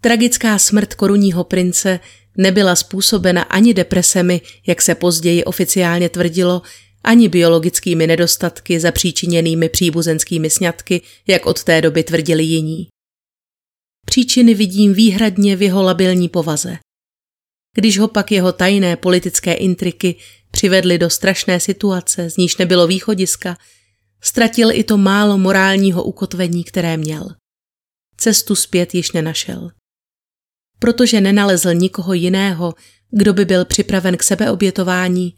Speaker 1: Tragická smrt korunního prince nebyla způsobena ani depresemi, jak se později oficiálně tvrdilo, ani biologickými nedostatky zapříčiněnými příbuzenskými sňatky, jak od té doby tvrdili jiní. Příčiny vidím výhradně v jeho labilní povaze. Když ho pak jeho tajné politické intriky přivedly do strašné situace, z níž nebylo východiska, Ztratil i to málo morálního ukotvení, které měl. Cestu zpět již nenašel. Protože nenalezl nikoho jiného, kdo by byl připraven k sebeobětování,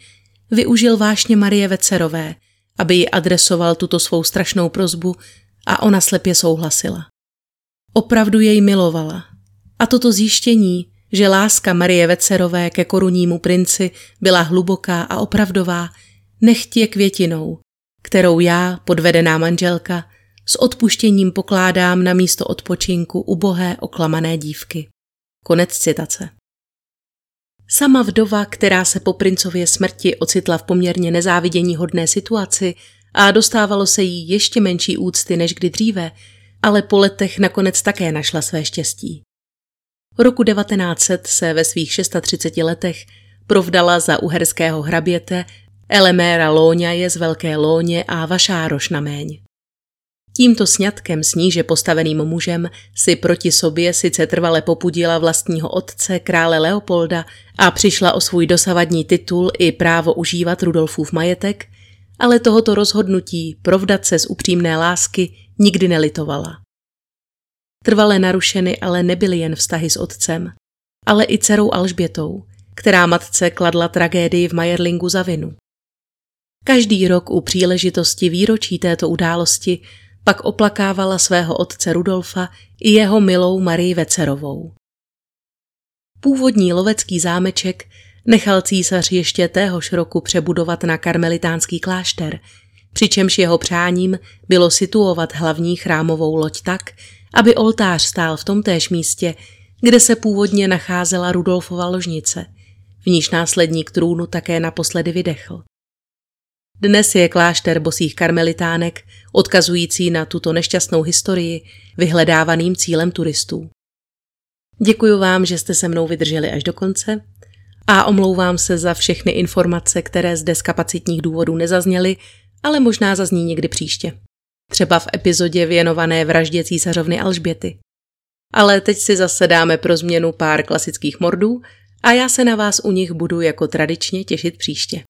Speaker 1: využil vášně Marie Vecerové, aby ji adresoval tuto svou strašnou prozbu a ona slepě souhlasila. Opravdu jej milovala. A toto zjištění, že láska Marie Vecerové ke korunnímu princi byla hluboká a opravdová, nechtě květinou, kterou já, podvedená manželka, s odpuštěním pokládám na místo odpočinku ubohé oklamané dívky. Konec citace. Sama vdova, která se po princově smrti ocitla v poměrně nezávidění hodné situaci a dostávalo se jí ještě menší úcty než kdy dříve, ale po letech nakonec také našla své štěstí. Roku 1900 se ve svých 630 letech provdala za uherského hraběte Eleméra Lóňa je z Velké Lóně a Vašároš na Méň. Tímto sňatkem s níže postaveným mužem si proti sobě sice trvale popudila vlastního otce, krále Leopolda, a přišla o svůj dosavadní titul i právo užívat Rudolfův majetek, ale tohoto rozhodnutí provdat se z upřímné lásky nikdy nelitovala. Trvalé narušeny ale nebyly jen vztahy s otcem, ale i dcerou Alžbětou, která matce kladla tragédii v Majerlingu za vinu. Každý rok u příležitosti výročí této události pak oplakávala svého otce Rudolfa i jeho milou Marii Vecerovou. Původní lovecký zámeček nechal císař ještě téhož roku přebudovat na karmelitánský klášter, přičemž jeho přáním bylo situovat hlavní chrámovou loď tak, aby oltář stál v tom též místě, kde se původně nacházela Rudolfova ložnice, v níž následník trůnu také naposledy vydechl. Dnes je klášter bosých karmelitánek, odkazující na tuto nešťastnou historii, vyhledávaným cílem turistů. Děkuji vám, že jste se mnou vydrželi až do konce a omlouvám se za všechny informace, které zde z kapacitních důvodů nezazněly, ale možná zazní někdy příště. Třeba v epizodě věnované vraždě císařovny Alžběty. Ale teď si zase dáme pro změnu pár klasických mordů a já se na vás u nich budu jako tradičně těšit příště.